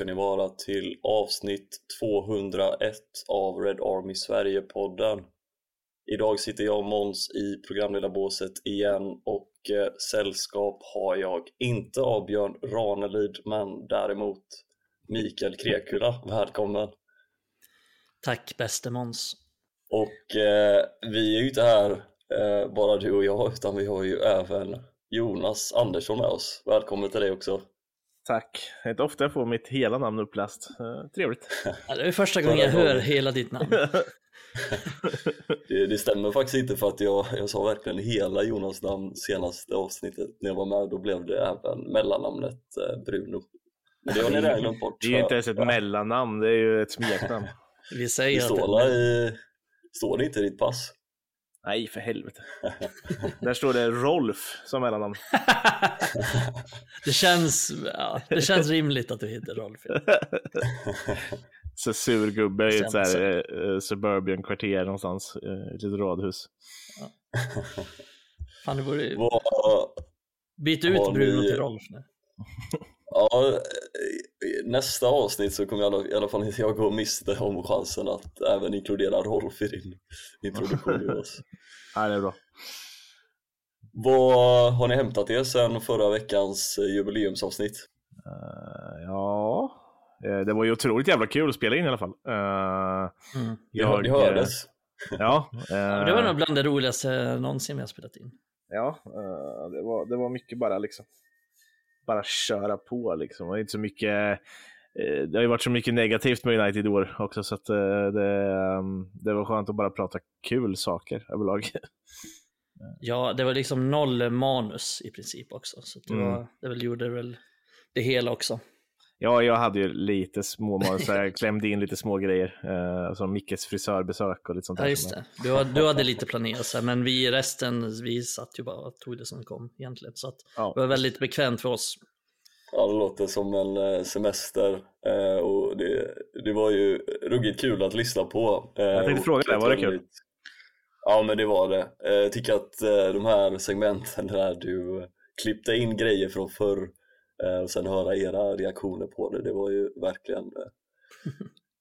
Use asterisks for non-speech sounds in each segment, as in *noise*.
ska ni vara till avsnitt 201 av Red Army Sverige-podden. Idag sitter jag och Måns i programledarbåset igen och eh, sällskap har jag inte av Björn Ranelid men däremot Mikael Krekula. Välkommen! Tack bäste Måns. Och eh, vi är ju inte här eh, bara du och jag utan vi har ju även Jonas Andersson med oss. Välkommen till dig också! Tack. Det är inte ofta jag får mitt hela namn uppläst. Uh, trevligt. *laughs* Ja, det är första gången jag hör hela ditt namn. *laughs* det, det, stämmer faktiskt inte för att jag, jag sa verkligen hela Jonas namn senaste avsnittet när jag var med. Då blev det även mellannamnet eh, Bruno. Men det har ni redan glömt bort. Det är ju inte ens ett ja. mellannamn, det är ju ett smeknamn. Vi säger det står, att det... i, står det inte i ditt pass? Nej, för helvete. Där står det Rolf som mellannamn. *laughs* det, känns, ja, det känns rimligt att du heter Rolf. så sur gubbe i ett så här, uh, suburban kvarter någonstans, uh, ett litet radhus. Ja. Fan, det vore... Byt ut Bruno till Rolf nu. Ja, nästa avsnitt så kommer jag i alla fall inte jag gå miste om chansen att även inkludera Rolf i din *laughs* introduktion Jonas. Ja, det är bra. Vad har ni hämtat er sen förra veckans jubileumsavsnitt? Uh, ja, eh, det var ju otroligt jävla kul att spela in i alla fall. Uh, mm. jag, det hördes. *laughs* ja, uh, det var nog bland det roligaste någonsin vi har spelat in. Ja, det, var, det var mycket bara liksom bara köra på liksom. Och inte så mycket, eh, det har ju varit så mycket negativt med United i år också så att eh, det, ehm, det var skönt att bara prata kul saker överlag. *laughs* Ja, det var liksom noll manus i princip också, så det, var, mm. det väl gjorde väl det hela också. Ja, jag hade ju lite små manus, jag klämde in lite små grejer, eh, som Mickes frisörbesök och lite sånt där. Ja, just det. Du, hade, du hade lite planerat, så men vi resten, vi satt ju bara och tog det som kom egentligen. Så att ja. det var väldigt bekvämt för oss. Ja, det låter som en eh, semester eh, och det, det var ju ruggigt kul att lyssna på. Eh, jag tänkte fråga dig, var det kul? Ja, men det var det. Jag tycker att de här segmenten där du klippte in grejer från förr och sen höra era reaktioner på det, det var ju verkligen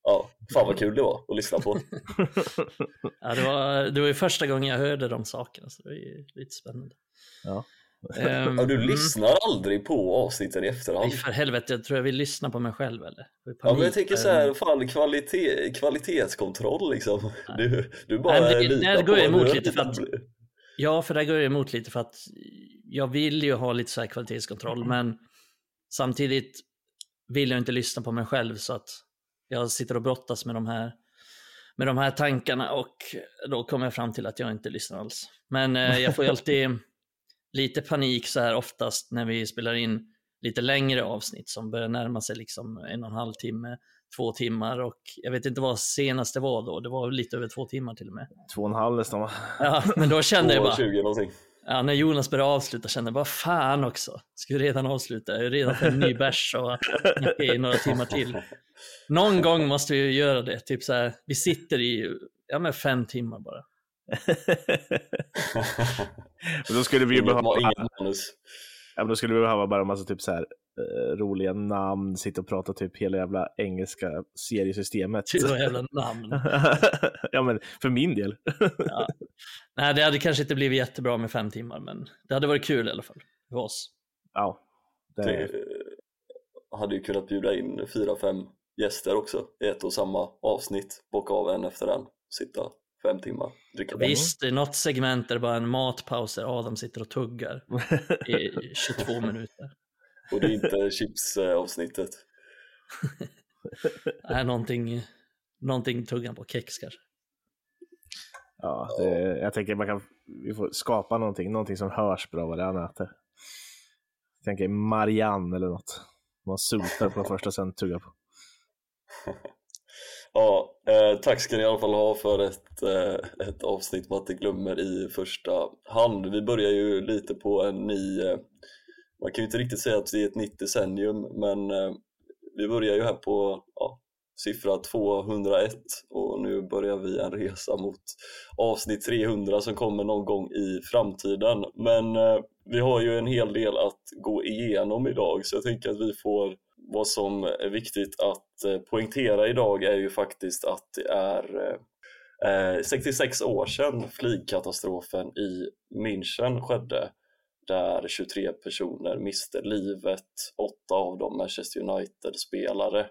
Ja, fan vad kul det var att lyssna på. *laughs* ja, det, var, det var ju första gången jag hörde de sakerna, så det var ju lite spännande. Ja. Um, ja, du mm. lyssnar aldrig på avsnitten i efterhand. Nej, för helvete, jag tror jag vill lyssna på mig själv eller? Ja, men jag tänker så här, fan kvalitet, kvalitetskontroll liksom. Du, du bara Nej, det, litar går på emot lite för att, Ja, för det går jag emot lite för att jag vill ju ha lite så här kvalitetskontroll, men samtidigt vill jag inte lyssna på mig själv så att jag sitter och brottas med de här med de här tankarna och då kommer jag fram till att jag inte lyssnar alls. Men eh, jag får ju *laughs* alltid lite panik så här oftast när vi spelar in lite längre avsnitt som börjar närma sig liksom en och en halv timme, två timmar och jag vet inte vad senaste var då, det var lite över två timmar till och med. Två och en halv nästan Ja, men då kände jag bara... 20 någonting. Ja, när Jonas började avsluta kände jag bara fan också, ska vi redan avsluta? Jag är redan på en ny bärs och i några timmar till. Någon gång måste vi göra det, typ så här, vi sitter i ja, men fem timmar bara. *laughs* men då skulle vi ju behöva... Ja, men då skulle vi behöva bara en massa typ så här, roliga namn, sitta och prata typ hela jävla engelska seriesystemet. Typ jävla *laughs* namn. ja, men för min del. ja. Nej, det hade kanske inte blivit jättebra med fem timmar, men det hade varit kul i alla fall för oss. Ja. Det... det hade ju kunnat bjuda in fyra, fem gäster också i ett och samma avsnitt, bocka av en efter en, sitta fem timmar. Dricka Visst, i något segment är det bara en matpaus där Adam sitter och tuggar i *laughs* 22 minuter. Och det är inte chipsavsnittet. *laughs* Nej, någonting, någonting tuggar på, kex kanske. Ja, det, jag tänker man kan vi får skapa någonting, någonting som hörs bra vad det är han äter. Jag tänker Marianne eller något. Man sultar på första sen tuggar på. *laughs* Ja, eh, tack ska ni i alla fall ha för ett, eh, ett avsnitt inte glömmer i första hand. Vi börjar ju lite på en ny, eh, man kan ju inte riktigt säga att det är ett nytt decennium, men eh, vi börjar ju här på ja, siffra 201 och nu börjar vi en resa mot avsnitt 300 som kommer någon gång i framtiden. Men eh, vi har ju en hel del att gå igenom idag så jag tänker att vi får vad som är viktigt att eh, poängtera idag är ju faktiskt att det är 66 år sedan flygkatastrofen i München skedde där 23 personer miste livet, åtta av dem Manchester United-spelare.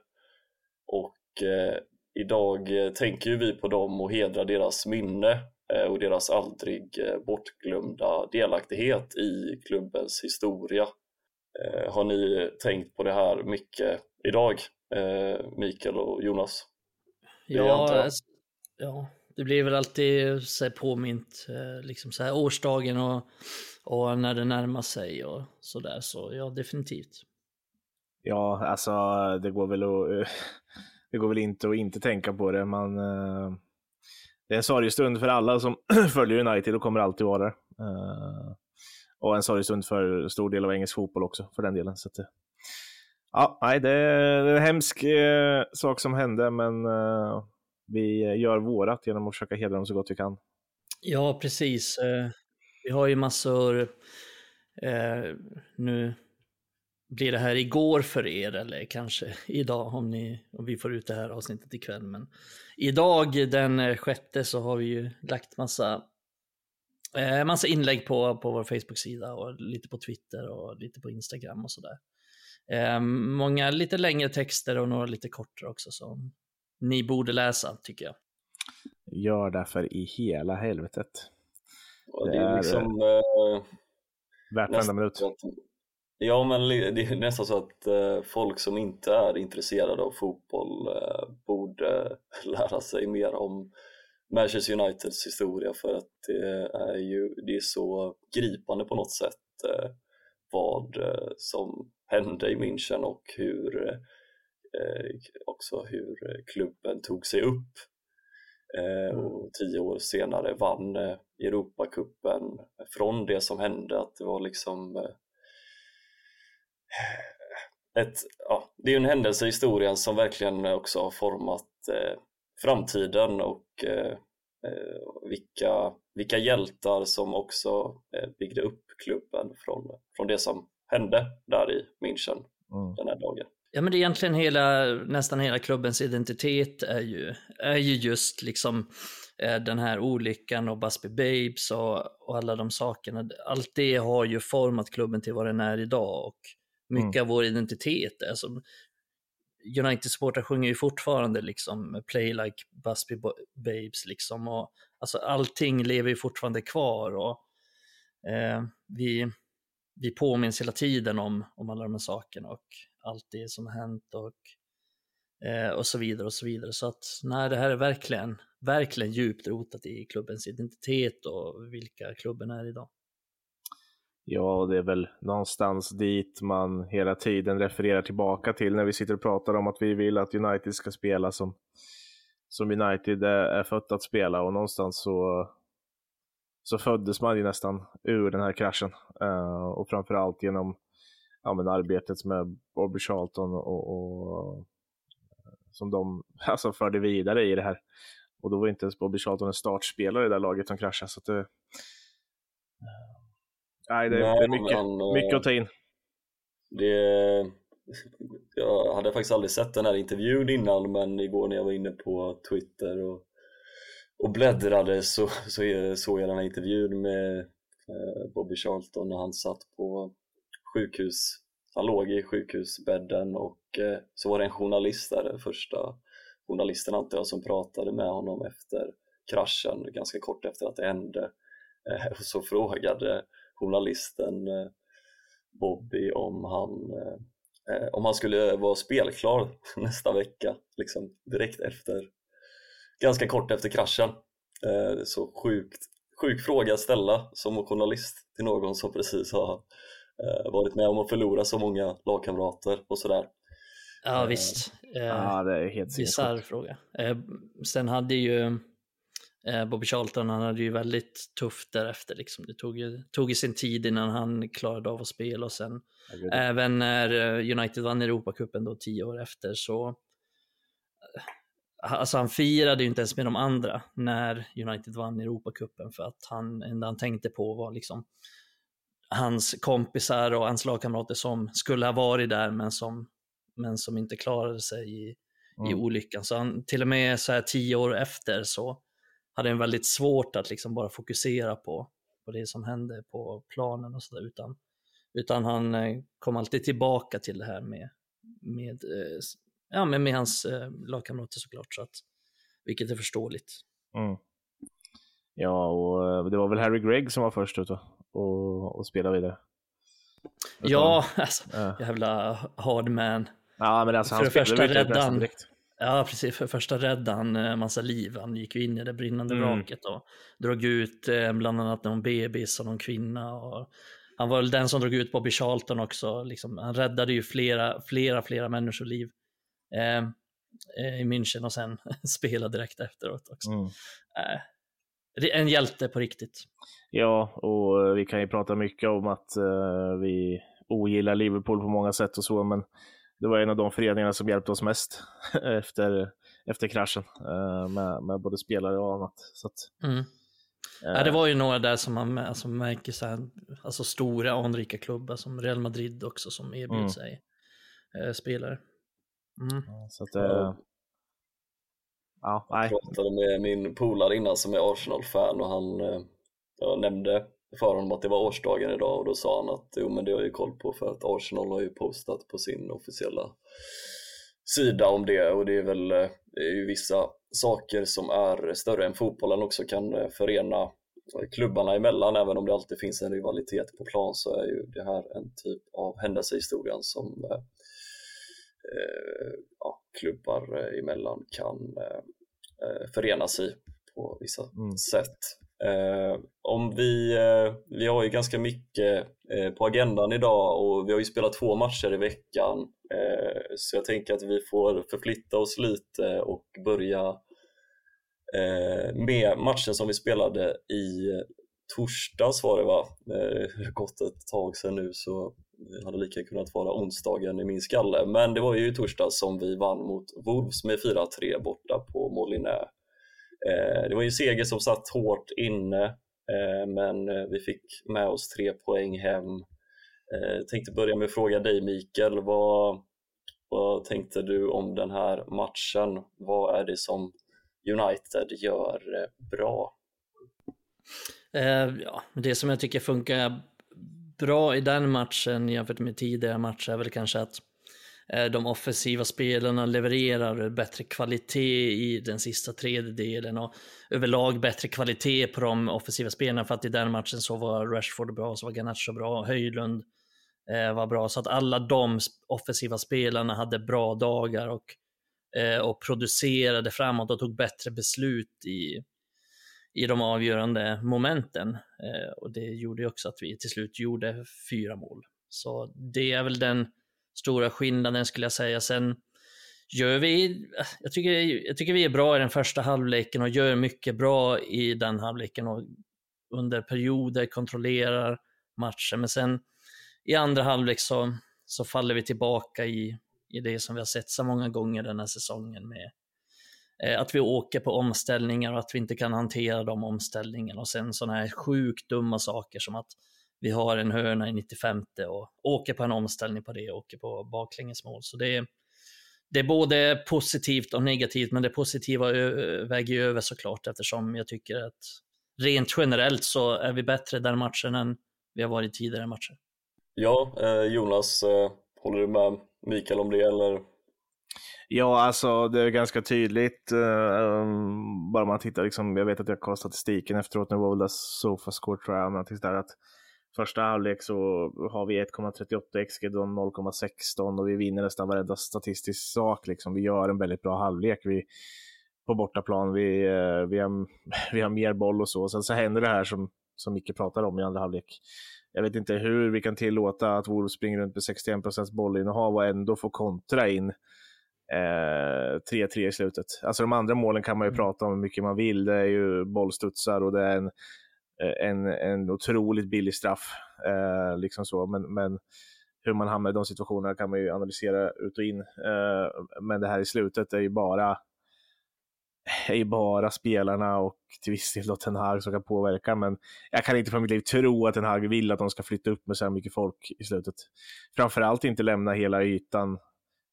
Och eh, idag tänker vi på dem och hedrar deras minne eh, och deras aldrig eh, bortglömda delaktighet i klubbens historia. Eh, har ni tänkt på det här mycket idag, eh, Mikael och Jonas? Ja, alltså, ja, det blir väl alltid så här påmint, eh, liksom så här årsdagen och, och när det närmar sig och sådär. Så ja, definitivt. Ja, alltså det går väl att, *laughs* det går väl inte att inte tänka på det. Man, det är en sorgestund för alla som *clears throat* följer United och kommer alltid vara där. Och en sorgstund för stor del av engelsk fotboll också, för den delen. Så att, ja, nej, det är en hemsk eh, sak som hände, men eh, vi gör vårat genom att försöka hedra dem så gott vi kan. Ja, precis. Vi har ju massor, eh, nu blir det här igår för er eller kanske idag om, ni, om vi får ut det här avsnittet ikväll. Men idag den eh, sjätte så har vi ju lagt massa Eh, massa inlägg på, på vår Facebook-sida och lite på Twitter och lite på Instagram och sådär. Eh, många lite längre texter och några lite kortare också som ni borde läsa tycker jag. Gör därför i hela helvetet. Det, det, är liksom... Eh, värt varenda minut. Ja, men det är nästan så att eh, folk som inte är intresserade av fotboll eh, borde *laughs* lära sig mer om Manchester Uniteds historia för att det är ju det är så gripande på något sätt eh, vad eh, som hände i München och hur eh, också hur klubben tog sig upp mm. och tio år senare vann Europacupen från det som hände att det var liksom ett, ja, det är en händelse i historien som verkligen också har format framtiden och eh, eh, vilka, vilka hjältar som också eh, byggde upp klubben från, från det som hände där i München mm. den här dagen. Ja men det är egentligen hela, nästan hela klubbens identitet är ju, är ju just liksom eh, den här olyckan och Busby Babes och, och alla de sakerna. Allt det har ju format klubben till vad den är idag och mycket mm. av vår identitet är som United-supportrar sjunger ju fortfarande liksom Play like Busby Babes liksom och alltså allting lever ju fortfarande kvar och eh, vi, vi påminns hela tiden om, om alla de här sakerna och allt det som hänt och, eh, och så vidare och så vidare. Så att nej, det här är verkligen, verkligen djupt rotat i klubbens identitet och vilka klubben är idag. Ja, det är väl någonstans dit man hela tiden refererar tillbaka till när vi sitter och pratar om att vi vill att United ska spela som, som United är, är fött att spela och någonstans så, så föddes man ju nästan ur den här kraschen. Uh, och framförallt genom ja, men arbetet med Bobby Charlton och, och, som de *laughs* alltså, förde vidare i det här. Och då var inte ens Bobby Charlton en startspelare i det där laget som kraschade. Så det, Nej, det, Nej, det är mycket, men, mycket att ta in. Det, jag hade faktiskt aldrig sett den här intervjun innan men igår när jag var inne på Twitter och, och bläddrade så, så såg jag den här intervjun med eh, Bobby Charlton när han satt på sjukhus han låg i sjukhusbädden och eh, så var det en journalist där, den första journalisten antar jag som pratade med honom efter kraschen ganska kort efter att det hände eh, och så frågade journalisten eh, Bobby om han, om han skulle vara spelklar *laughs* nästa vecka, liksom direkt efter, ganska kort efter kraschen. Så sjukt, sjuk fråga att ställa som journalist till någon som precis har varit med om att förlora så många lagkamrater och sådär. Ja visst. Ja, det är helt Bisarr fråga. Sen hade ju Eh, Bobby Charlton, han hade ju väldigt tufft därefter. Liksom. Det tog ju, tog ju sin tid innan han klarade av att spela och sen även när eh, United vann Europacupen då tio år efter så eh, Alltså han firade ju inte ens med de andra när United vann Europacupen för att han, enda han tänkte på var liksom hans kompisar och hans lagkamrater som skulle ha varit där men som men som inte klarade sig i, mm. i olyckan. Så han, till och med så här tio år efter så hade han väldigt svårt att liksom bara fokusera på, på det som hände på planen och sådär, utan, utan han eh, kom alltid tillbaka till det här med, med, eh, ja, med, med hans eh, lagkamrater såklart, så att, vilket är förståeligt. Mm. Ja, och det var väl Harry Gregg som var först ut och, och spela vidare. Ja, *laughs* alltså, ja. jävla hardman. Ja, men alltså, han för första räddan, Ja, precis. För första räddade han en eh, massa liv. Han gick ju in i det brinnande mm. vraket och drog ut eh, bland annat någon bebis och någon kvinna. Och han var väl den som drog ut Bobby Charlton också. Liksom, han räddade ju flera, flera, flera människoliv eh, eh, i München och sen *laughs* spelade direkt efteråt också. Mm. Eh, en hjälte på riktigt. Ja, och vi kan ju prata mycket om att uh, vi ogillar Liverpool på många sätt och så, men det var en av de föreningarna som hjälpte oss mest *laughs* efter, efter kraschen uh, med, med både spelare och annat. Så att, mm. uh, ja, det var ju några där som man alltså, märker, så här, alltså stora anrika klubbar som Real Madrid också som erbjöd mm. sig spelare. Mm. Så att, ja, nej. Jag pratade med min polare innan som är Arsenal-fan och han jag nämnde för honom att det var årsdagen idag och då sa han att jo men det har jag ju koll på för att Arsenal har ju postat på sin officiella sida om det och det är väl det är ju vissa saker som är större än fotbollen också kan eh, förena klubbarna emellan även om det alltid finns en rivalitet på plan så är ju det här en typ av händelsehistorien som eh, eh ja, klubbar emellan kan eh, förenas i på vissa mm. sätt. Eh, om vi, eh, vi har ju ganska mycket eh, på agendan idag och vi har ju spelat två matcher i veckan eh, så jag tänker att vi får förflytta oss lite och börja eh, med matchen som vi spelade i torsdags var det va? Eh, det har gått ett tag sedan nu så det hade lika kunnat vara onsdagen i min skalle men det var ju i torsdags som vi vann mot Wolves med 4-3 borta på Molineux eh, det var ju seger som satt hårt inne, men vi fick med oss tre poäng hem. Jag tänkte börja med att fråga dig Mikael, vad, vad tänkte du om den här matchen? Vad är det som United gör bra? Eh, ja, det som jag tycker funkar bra i den matchen jämfört med tidigare matcher är väl kanske att Eh, de offensiva spelarna levererar bättre kvalitet i den sista tredjedelen och överlag bättre kvalitet på de offensiva spelarna för att i den matchen så var Rashford bra, så var Garnacho bra, Höjlund eh, var bra. Så att alla de offensiva spelarna hade bra dagar och, eh, och producerade framåt och tog bättre beslut i, i de avgörande momenten. Eh, och det gjorde också att vi till slut gjorde fyra mål. Så det är väl den stora skillnaden skulle jag säga. Sen gör vi, jag tycker, jag tycker vi är bra i den första halvleken och gör mycket bra i den halvleken och under perioder kontrollerar matchen. Men sen i andra halvlek så, så faller vi tillbaka i, i det som vi har sett så många gånger den här säsongen med Eh, att vi åker på omställningar och att vi inte kan hantera de omställningarna och sen sådana här sjukt dumma saker som att vi har en hörna i 95 och åker på en omställning på det och åker på baklängesmål. Så det är, det är både positivt och negativt, men det positiva väger över såklart eftersom jag tycker att rent generellt så är vi bättre den matchen än vi har varit tidigare matcher. Ja, eh, Jonas, eh, håller du med Mikael om det eller? Ja, alltså det är ganska tydligt. Eh, um, bara man tittar, liksom, jag vet att jag kollade statistiken efteråt när Wolas Sofascore tror jag, men där att Första halvlek så har vi 1,38 XG, de 0,16 och vi vinner nästan varenda statistisk sak. Liksom. Vi gör en väldigt bra halvlek vi, på bortaplan. Vi, eh, vi, har, *laughs* vi har mer boll och så. Sen så händer det här som, som Micke pratar om i andra halvlek. Jag vet inte hur vi kan tillåta att Wolves springer runt med 61 procents bollinnehav och ändå få kontra in 3-3 eh, i slutet. Alltså de andra målen kan man ju mm. prata om hur mycket man vill. Det är ju bollstudsar och det är en Eh, en, en otroligt billig straff. Eh, liksom så. Men, men hur man hamnar i de situationerna kan man ju analysera ut och in. Eh, men det här i slutet är ju bara är ju bara spelarna och till viss del Ten Hag som kan påverka, men jag kan inte för mitt liv tro att Ten Hag vill att de ska flytta upp med så här mycket folk i slutet. Framförallt inte lämna hela ytan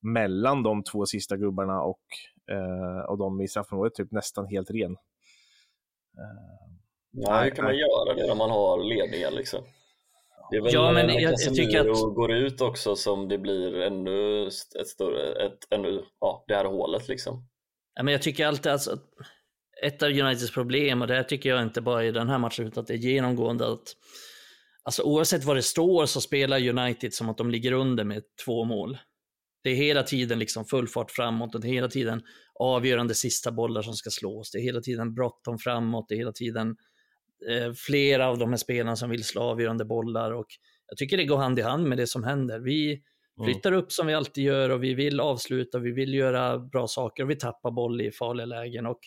mellan de två sista gubbarna och, eh, och de i straffområdet typ nästan helt ren. Eh, ja, hur kan man göra det när man har ledningen liksom? Det är väl ja, men jag, jag tycker att... går ut också som det blir ännu ett större, ett, ännu, ja, det här hålet liksom. Ja, men jag tycker alltid alltså, ett av Uniteds problem, och det här tycker jag inte bara i den här matchen, utan att det är genomgående att alltså, oavsett vad det står så spelar United som att de ligger under med två mål. Det är hela tiden liksom full fart framåt och det är hela tiden avgörande sista bollar som ska slås. Det är hela tiden bråttom framåt, det är hela tiden eh, flera av de här spelarna som vill slå avgörande bollar och jag tycker det går hand i hand med det som händer. Vi flyttar upp som vi alltid gör och vi vill avsluta, vi vill göra bra saker och vi tappar boll i farliga lägen och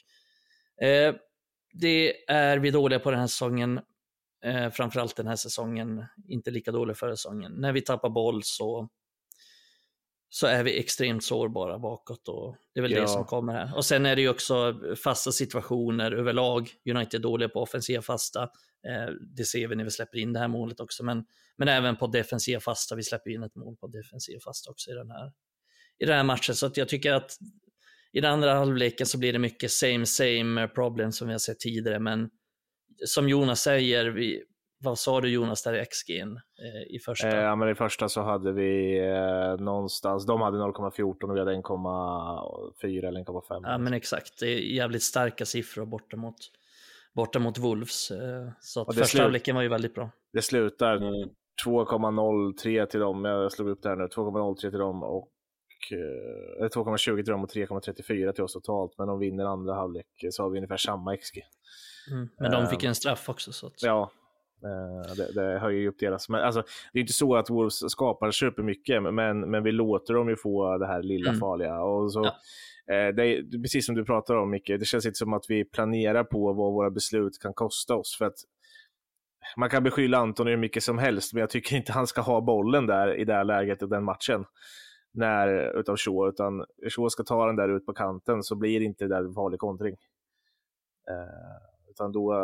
eh, det är vi dåliga på den här säsongen. Eh, framförallt den här säsongen, inte lika dåliga förra säsongen. När vi tappar boll så så är vi extremt sårbara bakåt och det är väl ja. det som kommer här. Och sen är det ju också fasta situationer överlag. United är dåliga på offensiva fasta. Eh, det ser vi när vi släpper in det här målet också, men, men även på defensiva fasta. Vi släpper in ett mål på defensiva fasta också i den här, i den här matchen. Så jag tycker att i den andra halvleken så blir det mycket same same problem som vi har sett tidigare, men som Jonas säger, vi, vad sa du Jonas där i XG eh, i första? Eh, ja, men i första så hade vi eh, någonstans, de hade 0,14 och vi hade 1,4 eller 1,5. Ja men exakt, det är jävligt starka siffror borta mot, borta mot Wolves. Eh, så att första halvleken var ju väldigt bra. Det slutar mm. 2,03 till dem, jag slog upp det här nu, 2,03 till dem och 2,20 till dem och 3,34 till oss totalt. Men de vinner andra halvlek så har vi ungefär samma XG. Mm, men de fick en straff också. Så att... Ja, Eh, det, det höjer ju upp deras... Men alltså, det är inte så att Wolves skapar supermycket, men, men vi låter dem ju få det här lilla mm. farliga. Och så, ja. eh, det är, precis som du pratar om Micke, det känns inte som att vi planerar på vad våra beslut kan kosta oss. För att man kan beskylla Anton hur mycket som helst, men jag tycker inte han ska ha bollen där i det här läget och den matchen. När, utav Shaw, utan Shaw ska ta den där ut på kanten så blir det inte det där farlig kontring. Eh, utan då,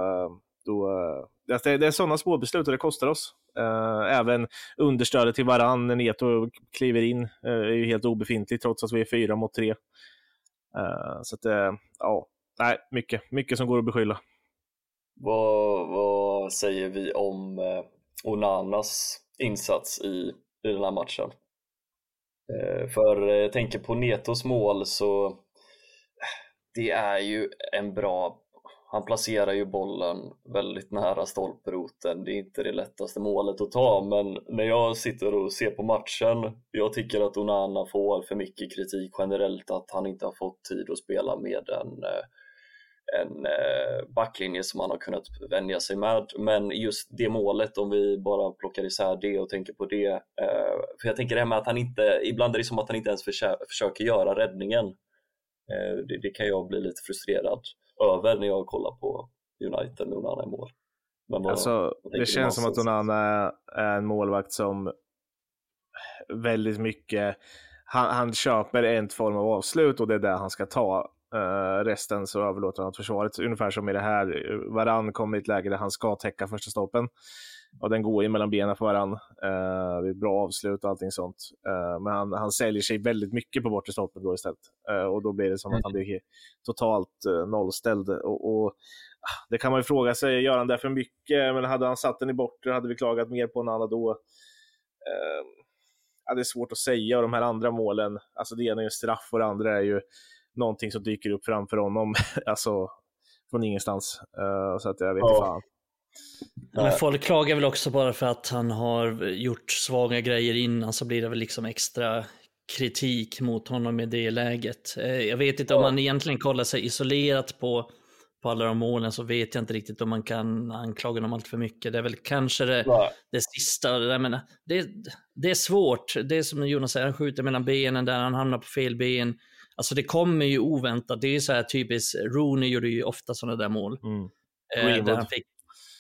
då eh, alltså, det, är sådana små beslut och det kostar oss. Uh, även understödet till varann när Neto kliver in uh, är ju helt obefintligt trots att vi är fyra mot tre. Uh, så att, ja, nej, mycket, mycket som går att beskylla. Vad, vad säger vi om Onanas insats i, i den här matchen? För jag tänker på Netos mål så det är ju en bra han placerar ju bollen väldigt nära stolproten. Det är inte det lättaste målet att ta, men när jag sitter och ser på matchen, jag tycker att Onana får för mycket kritik generellt, att han inte har fått tid att spela med en, eh, en eh, backlinje som han har kunnat vänja sig med. Men just det målet, om vi bara plockar isär det och tänker på det, eh, för jag tänker det här med att han inte, ibland är det som att han inte ens försöker göra räddningen. Det, det kan jag bli lite frustrerad över när jag kollar på United när Onana är mål. Men alltså, det känns som att Onana är en målvakt som väldigt mycket, han, han köper en form av avslut och det är det han ska ta. Uh, resten så överlåter han åt försvaret, ungefär som i det här. Varann kommer i ett läge där han ska täcka första stolpen och den går ju mellan benen för varann. Uh, det är ett bra avslut och allting sånt. Uh, men han, han säljer sig väldigt mycket på bortre stolpen då istället. Uh, och då blir det som mm. att han blir totalt nollställd. Och, och, ah, det kan man ju fråga sig, gör han det för mycket? Men hade han satt den i bortre hade vi klagat mer på en annan då. ja, det är svårt att säga. Och de här andra målen, alltså det ena är en straff och det andra är ju någonting som dyker upp framför honom. *laughs* alltså från ingenstans. så att jag vet inte ja. fan. Men folk klagar väl också bara för att han har gjort svaga grejer innan så blir det väl liksom extra kritik mot honom i det läget. Eh, jag vet inte om man egentligen kollar sig isolerat på, på alla de målen så vet jag inte riktigt om man kan anklaga honom allt för mycket. Det är väl kanske det, det sista. Det, menar, det, det är svårt. Det är som Jonas säger, han skjuter mellan benen där han hamnar på fel ben. Alltså det kommer ju oväntat. Det är så här typiskt, Rooney gjorde ju ofta sådana där mål. Mm. Eh, där han fick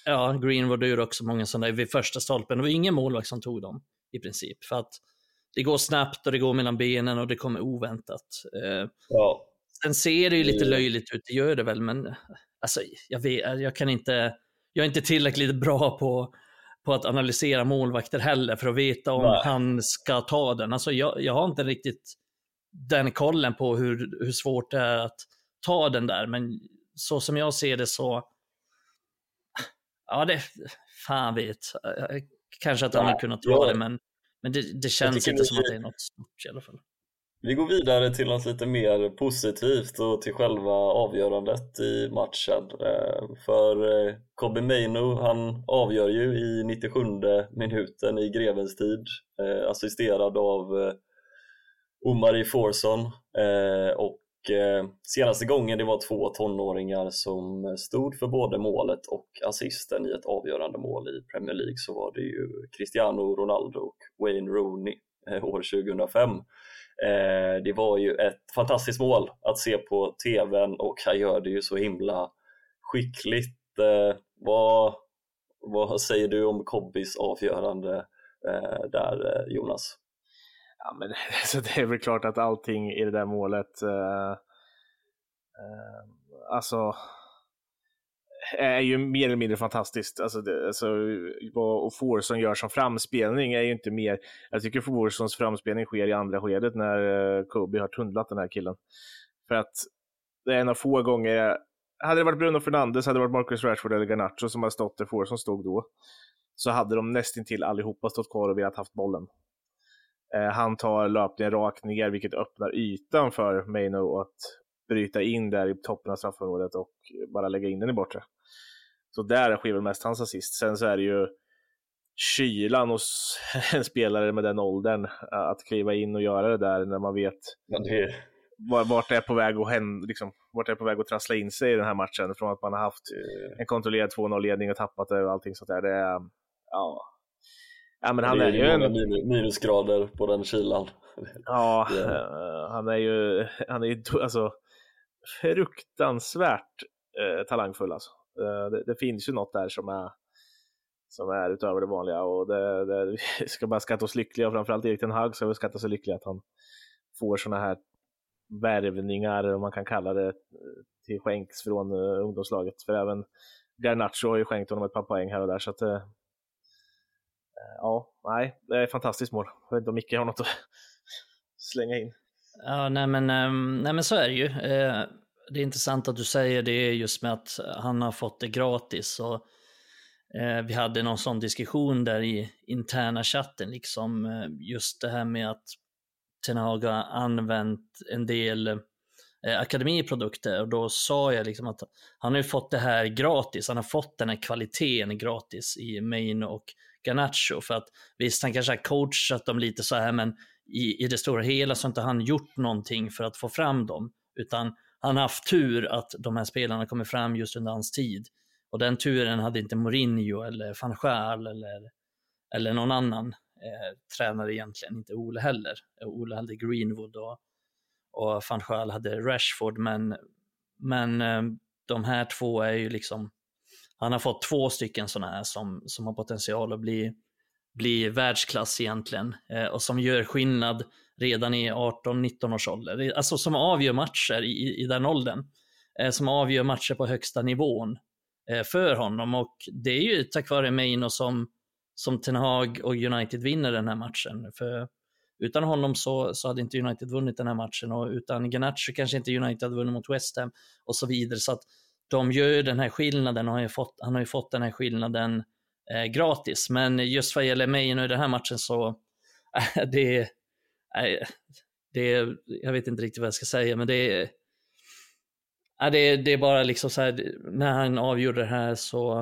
Ja, Greenwood gjorde också många sådana vid första stolpen. Det var ingen målvakt som tog dem i princip. För att det går snabbt och det går mellan benen och det kommer oväntat. Eh, ja. Sen ser det ju lite löjligt ut, det gör det väl, men alltså, jag, vet, jag kan inte, jag är inte tillräckligt bra på, på att analysera målvakter heller för att veta om Nej. han ska ta den. Alltså, jag, jag har inte riktigt den kollen på hur, hur svårt det är att ta den där. Men så som jag ser det så, ja det, fan vet. Kanske att han hade kunnat ta ja. det, men, men det, det känns inte som att det är något stort i alla fall. Vi går vidare till något lite mer positivt och till själva avgörandet i matchen. Eh, för eh, Kobe Maino, han avgör ju i 97 minuten i grevens tid, eh, assisterad av Omari Forson och Eh, senaste gången det var två tonåringar som stod för både målet och assisten i ett avgörande mål i Premier League så var det ju Cristiano Ronaldo och Wayne Rooney eh, år 2005 eh, det var ju ett fantastiskt mål att se på TVn och han gör det ju så himla skickligt. Vad, vad säger du om Kobbis avgörande där Jonas? Ja, men, *laughs* så alltså, det är väl klart att allting i det där målet, eh, eh, alltså är ju mer eller mindre fantastiskt. Alltså, det, alltså vad Forsson gör som framspelning är ju inte mer... Jag tycker Forsons framspelning sker i andra skedet när uh, Kobe har tunnlat den här killen. För att det är en av få gånger... Hade det varit Bruno Fernandes, hade det varit Marcus Rashford eller Garnacho som hade stått där Forsson stod då, så hade de nästintill allihopa stått kvar och velat haft bollen. Uh, han tar löpningen rakt ner, vilket öppnar ytan för Maino att bryta in där i toppen av straffområdet och bara lägga in den i bortre. Så där sker väl mest hans assist. Sen så är det ju kylan hos *laughs* en spelare med den åldern att kliva in och göra det där när man vet det... vart det är på väg att hända, liksom, vart det är på väg att trassla in sig i den här matchen. Från att man har haft en kontrollerad 2-0-ledning och tappat det och allting sånt där. Det är, ja. Ja, men han är, är ju en... minusgrader på den kylan. *laughs* Ja, yeah. han är ju, han är ju alltså, fruktansvärt eh, talangfull alltså. Eh, det, det, finns ju något där som är, som är utöver det vanliga och det, det, vi ska bara skatta oss lyckliga, framförallt Erik Ten Hag ska vi skatta sig lyckliga att han får sådana här värvningar, om man kan kalla det, till skänks från uh, ungdomslaget. För även Garnacho har ju skänkt honom ett par poäng här och där. Så att, Eh, ja, nej, det är ett fantastiskt mål. Jag vet inte om Micke har något att *laughs* slänga in. Ja, nej men, ehm, nej men så är det ju. Eh, det är intressant att du säger det just med att han har fått det gratis. Och, eh, vi hade någon sån diskussion där i interna chatten, liksom just det här med att Tenaga har använt en del akademiprodukter och då sa jag liksom att han har ju fått det här gratis, han har fått den här kvaliteten gratis i Main och Garnacho, för att visst han kanske har coachat dem lite så här men i, i det stora hela så har inte han gjort någonting för att få fram dem utan han har haft tur att de här spelarna kommer fram just under hans tid. Och den turen hade inte Mourinho eller van Schaal eller, eller någon annan eh, tränare egentligen, inte Ole heller. Ole hade Greenwood och, och van Schaal hade Rashford, men, men eh, de här två är ju liksom, han har fått två stycken sådana här som, som har potential att bli, bli världsklass egentligen eh, och som gör skillnad redan i 18-19 års ålder. Alltså som avgör matcher i, i den åldern. Eh, som avgör matcher på högsta nivån eh, för honom och det är ju tack vare Maino som, som Ten Hag och United vinner den här matchen. För utan honom så, så hade inte United vunnit den här matchen och utan Garnacho kanske inte United hade vunnit mot West Ham och så vidare. Så att de gör den här skillnaden och han har ju fått, han har ju fått den här skillnaden eh, gratis. Men just vad gäller mig nu i den här matchen så *laughs* äh, det, äh, det jag vet inte riktigt vad jag ska säga, men det är, det är, det är bara liksom så här, när han avgjorde det här så,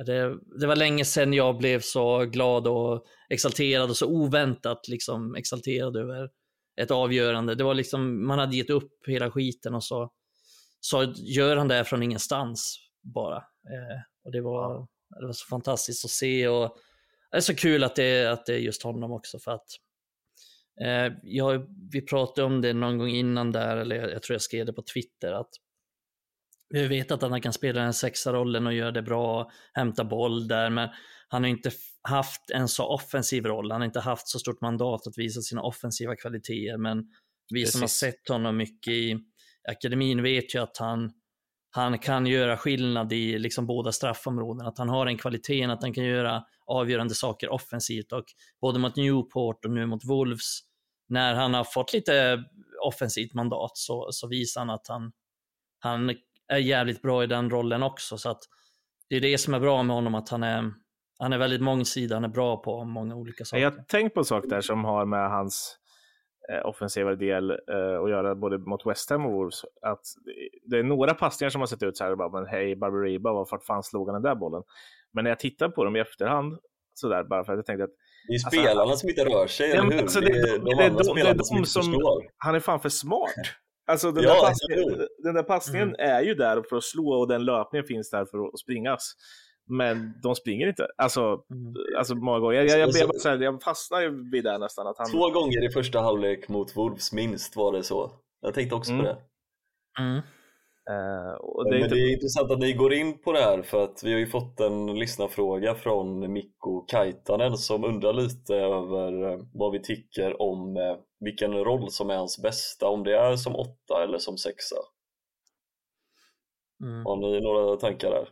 äh, det, det var länge sedan jag blev så glad och exalterad och så oväntat liksom exalterad över ett avgörande. Det var liksom, man hade gett upp hela skiten och så, så gör han det från ingenstans bara. Eh, och det var, det var så fantastiskt att se och det är så kul att det, att det är just honom också för att Eh, jag, vi pratade om det någon gång innan där, eller jag tror jag skrev det på Twitter, att vi vet att han kan spela den sexa rollen och göra det bra, hämta boll där, men han har inte haft en så offensiv roll. Han har inte haft så stort mandat att visa sina offensiva kvaliteter, men vi Precis. som har sett honom mycket i akademin vet ju att han, han kan göra skillnad i liksom båda straffområdena, att han har en kvaliteten att han kan göra avgörande saker offensivt och både mot Newport och nu mot Wolves när han har fått lite offensivt mandat så, så visar han att han, han är jävligt bra i den rollen också. Så att det är det som är bra med honom, att han är, han är väldigt mångsidig, han är bra på många olika saker. Jag har tänkt på en sak där som har med hans offensiva del eh, att göra både mot West Ham och Wolves. Att det är några passningar som har sett ut så här, bara, men hej Barbariba, varför fan slog han den där bollen? Men när jag tittar på dem i efterhand, sådär bara för att jag tänkte att det är alltså, spelarna som inte rör sig, eller hur? Alltså, det, det, är de, det, andra spelarna de, som inte som, förstår. Han är fan för smart. Alltså den, ja, där passningen, den där passningen mm. är ju där för att slå och den löpningen finns där för att springas. Men de springer inte. Alltså, mm. alltså många gånger. Jag, jag, jag, jag, jag, fastnar vid det nästan. Att han... Två gånger i första halvlek mot Wolves minst var det så. Jag tänkte också mm. på det. Mm. Uh, det, är inte... det är intressant att ni går in på det här för att vi har ju fått en lyssnarfråga från Mikko Kaitanen som undrar lite över eh, vad vi tycker om eh, vilken roll som är hans bästa, om det är som åtta eller som sexa. Mm. Har ni några tankar där?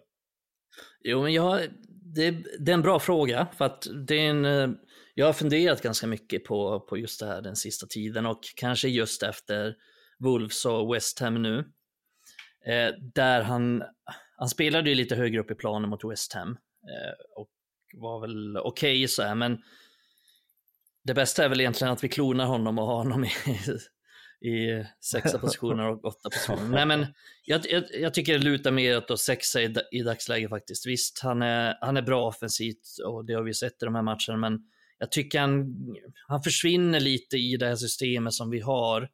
Jo, men jag, det, det, är en bra fråga för att det är en, eh, jag har funderat ganska mycket på, på just det här den sista tiden och kanske just efter Wolves och West Ham nu. Eh, där han, han spelade ju lite högre upp i planen mot West Ham eh, och var väl okej okay, så här, men det bästa är väl egentligen att vi klonar honom och har honom i, i sexa positioner och åtta positioner. Nej, men *laughs* jag, jag, jag, tycker det lutar mer åt sexa i, i dagsläget faktiskt. Visst, han är, han är bra offensivt och det har vi sett i de här matcherna, men jag tycker han, han försvinner lite i det här systemet som vi har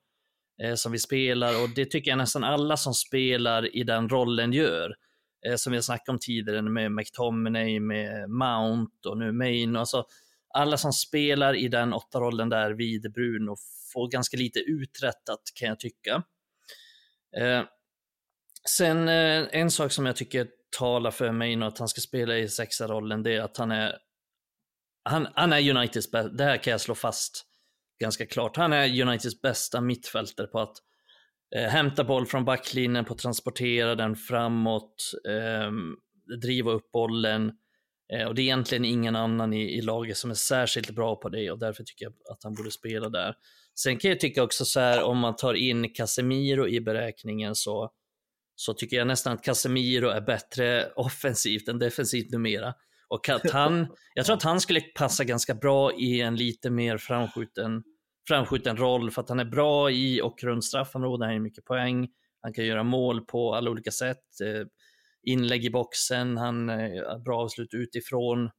eh, som vi spelar och det tycker jag nästan alla som spelar i den rollen gör. Eh, som vi har snackat om tidigare med McTominay, med Mount och nu Main. Alltså, alla som spelar i den åtta rollen där vid Bruno får ganska lite uträttat kan jag tycka. Eh, sen eh, en sak som jag tycker talar för mig och att han ska spela i sexa rollen det är att han är han, han är Uniteds bästa, det här kan jag slå fast ganska klart. Han är Uniteds bästa mittfältare på att eh, hämta boll från backlinjen, på att transportera den framåt, eh, driva upp bollen. Eh, och det är egentligen ingen annan i, i laget som är särskilt bra på det och därför tycker jag att han borde spela där. Sen kan jag tycka också så här om man tar in Casemiro i beräkningen så, så tycker jag nästan att Casemiro är bättre *laughs* offensivt än defensivt numera. Och att han, *laughs* jag tror att han skulle passa ganska bra i en lite mer framskjuten framskjuten roll för att han är bra i och runt straffområden, han har mycket poäng, han kan göra mål på alla olika sätt, eh, inlägg i boxen, han har bra avslut utifrån.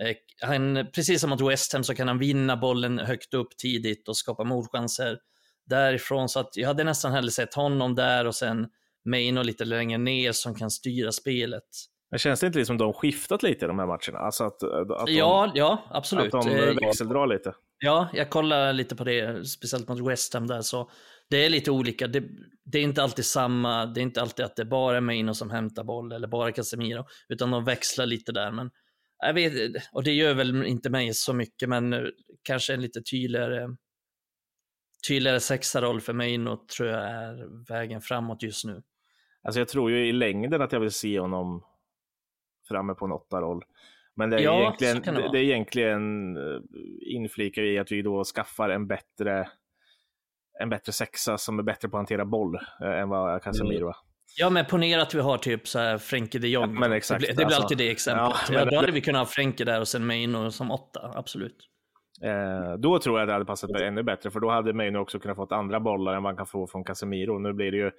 Eh, han, precis som mot West Ham så kan han vinna bollen högt upp tidigt och skapa målchanser därifrån. Så att jag hade nästan hellre sett honom där och sen Maino lite längre ner som kan styra spelet. Men känns det inte liksom de skiftat lite i de här matcherna? Alltså att, att de, ja, ja, absolut. Att de eh, växeldrar lite? Ja, jag kollar lite på det, speciellt mot West Ham där, så det är lite olika. Det, det, är inte alltid samma, det är inte alltid att det bara är Maino som hämtar boll eller bara Casemiro, utan de växlar lite där. Men jag vet, och det gör väl inte mig så mycket, men kanske en lite tydligare, tydligare sexaroll för Maino tror jag är vägen framåt just nu. Alltså jag tror ju i längden att jag vill se honom framme på en åtta-roll. Men det är, ja, egentligen, det, det, är egentligen eh, inflika i att vi då skaffar en bättre, en bättre sexa som är bättre på att hantera boll eh, än vad Casemiro mm. Ja, men ponera att vi har typ så här Frenkie de Jong. Ja, exakt, det, blir, det blir alltså, alltid det exemplet. Ja, ja, då hade vi kunnat ha Frenkie där och sen Maino som åtta, absolut. Eh, då tror jag det hade passat ännu bättre, för då hade Maino också kunnat få andra bollar än man kan få från Casemiro. Nu blir det ju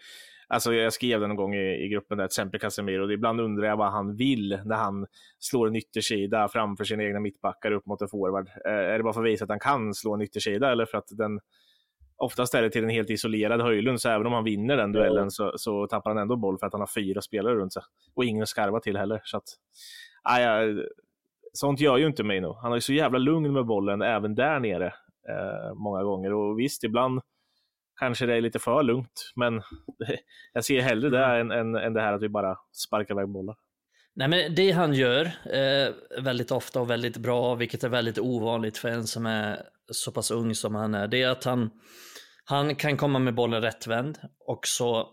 Alltså jag skrev det någon gång i, i gruppen där, till exempel Casemiro. Ibland undrar jag vad han vill när han slår en yttersida framför sina egna mittbackar upp mot en forward. Eh, är det bara för att visa att han kan slå en yttersida eller för att den oftast är det till en helt isolerad Höjlund, så även om han vinner den duellen så, så, tappar han ändå boll för att han har fyra spelare runt sig. Och ingen att skarva till heller. Så att, aj, sånt gör ju inte Meino. Han är så jävla lugn med bollen även där nere eh, många gånger. Och visst, ibland kanske det är lite för lugnt, men *laughs* jag ser hellre det än, än, än det här att vi bara sparkar iväg bollar. Nej, men det han gör eh, väldigt ofta och väldigt bra, vilket är väldigt ovanligt för en som är så pass ung som han är, det är att han, han kan komma med bollen rättvänd och så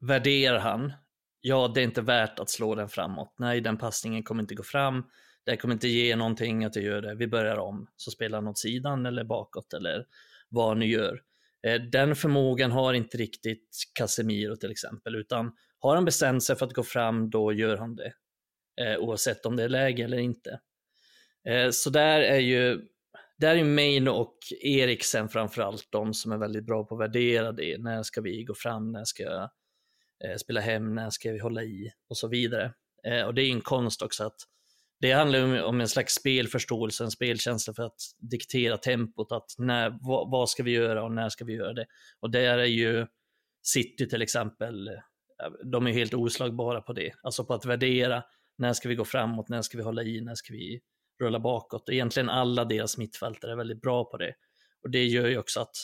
värderar han, ja det är inte värt att slå den framåt, nej den passningen kommer inte gå fram, det kommer inte ge någonting att jag gör det, vi börjar om, så spelar han åt sidan eller bakåt eller vad han nu gör. Eh, den förmågan har inte riktigt Casemiro till exempel, utan har han bestämt sig för att gå fram, då gör han det. Eh, oavsett om det är läge eller inte. Eh, så där är ju där är Main och Eriksen framförallt de som är väldigt bra på att värdera det. När ska vi gå fram? När ska jag eh, spela hem? När ska vi hålla i? Och så vidare. Eh, och det är en konst också att det handlar om en slags spelförståelse, en spelkänsla för att diktera tempot, att när, vad, vad, ska vi göra och när ska vi göra det? Och där är ju City till exempel, eh, de är helt oslagbara på det, alltså på att värdera, när ska vi gå framåt, när ska vi hålla i, när ska vi rulla bakåt? Egentligen alla deras mittfältare är väldigt bra på det. Och det gör ju också att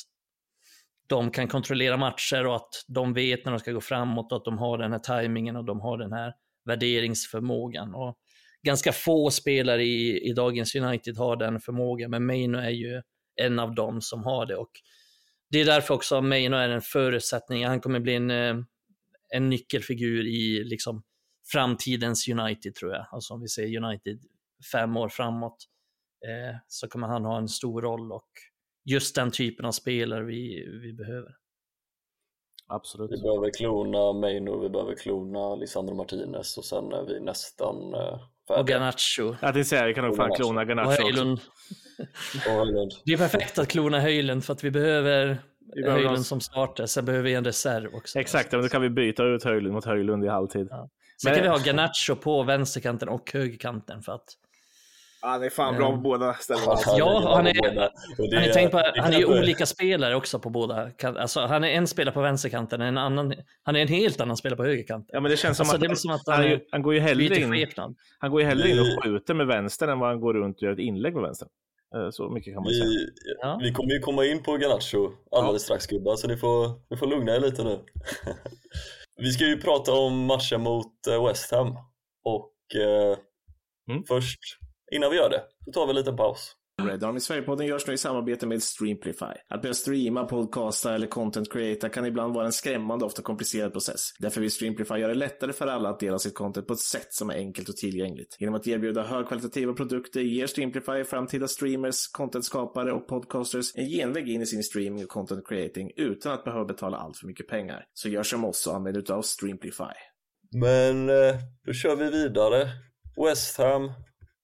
de kan kontrollera matcher och att de vet när de ska gå framåt och att de har den här tajmingen och de har den här värderingsförmågan. Och ganska få spelare i, i dagens United har den förmågan, men Maino är ju en av dem som har det. Och det är därför också Maino är en förutsättning. Han kommer bli en, eh, en nyckelfigur i liksom framtidens United tror jag. Alltså om vi ser United fem år framåt eh, så kommer han ha en stor roll och just den typen av spelare vi, vi behöver. Absolut. Vi behöver klona Maino, vi behöver klona Lisandro Martinez och sen är vi nästan eh, och Garnacho. Jag tänkte säga, vi kan nog fan klona Garnacho Höjlund. Det är perfekt att klona Höjlund för att vi behöver, vi behöver Höjlund som startar, sen behöver vi en reserv också. Exakt, men då kan vi byta ut Höjlund mot Höjlund i halvtid. Ja. Sen men... kan vi ha Garnacho på vänsterkanten och högerkanten för att han är fan bra på båda ställena. Ja, han är, han är, tänkt på, han är olika spelare också på båda. Alltså, han är en spelare på vänsterkanten, en annan, han är en helt annan spelare på högerkanten. Ja, men det känns som, alltså, att, det som att han, han, han, går ju hellre in, han går ju hellre in och skjuter med vänster än vad han går runt och gör ett inlägg med vänster. Eh, så mycket kan man vi, säga. Ja. Vi kommer ju komma in på Garnacho alldeles ja. strax gubbar, så ni får, ni får lugna er lite nu. *laughs* vi ska ju prata om matchen mot eh, West Ham och eh, mm. först Innan vi gör det, då tar vi en liten paus. Red Army Sverige-podden görs nu i samarbete med Streamplify. Att börja streama, podcasta eller content creata kan ibland vara en skrämmande och ofta komplicerad process. Därför vill Streamplify göra det lättare för alla att dela sitt content på ett sätt som är enkelt och tillgängligt. Genom att erbjuda högkvalitativa produkter ger Streamplify framtida streamers, contentskapare och podcasters en genväg in i sin streaming och content creating utan att behöva betala allt för mycket pengar. Så gör som oss och använd utav Streamplify. Men eh, då kör vi vidare. West Ham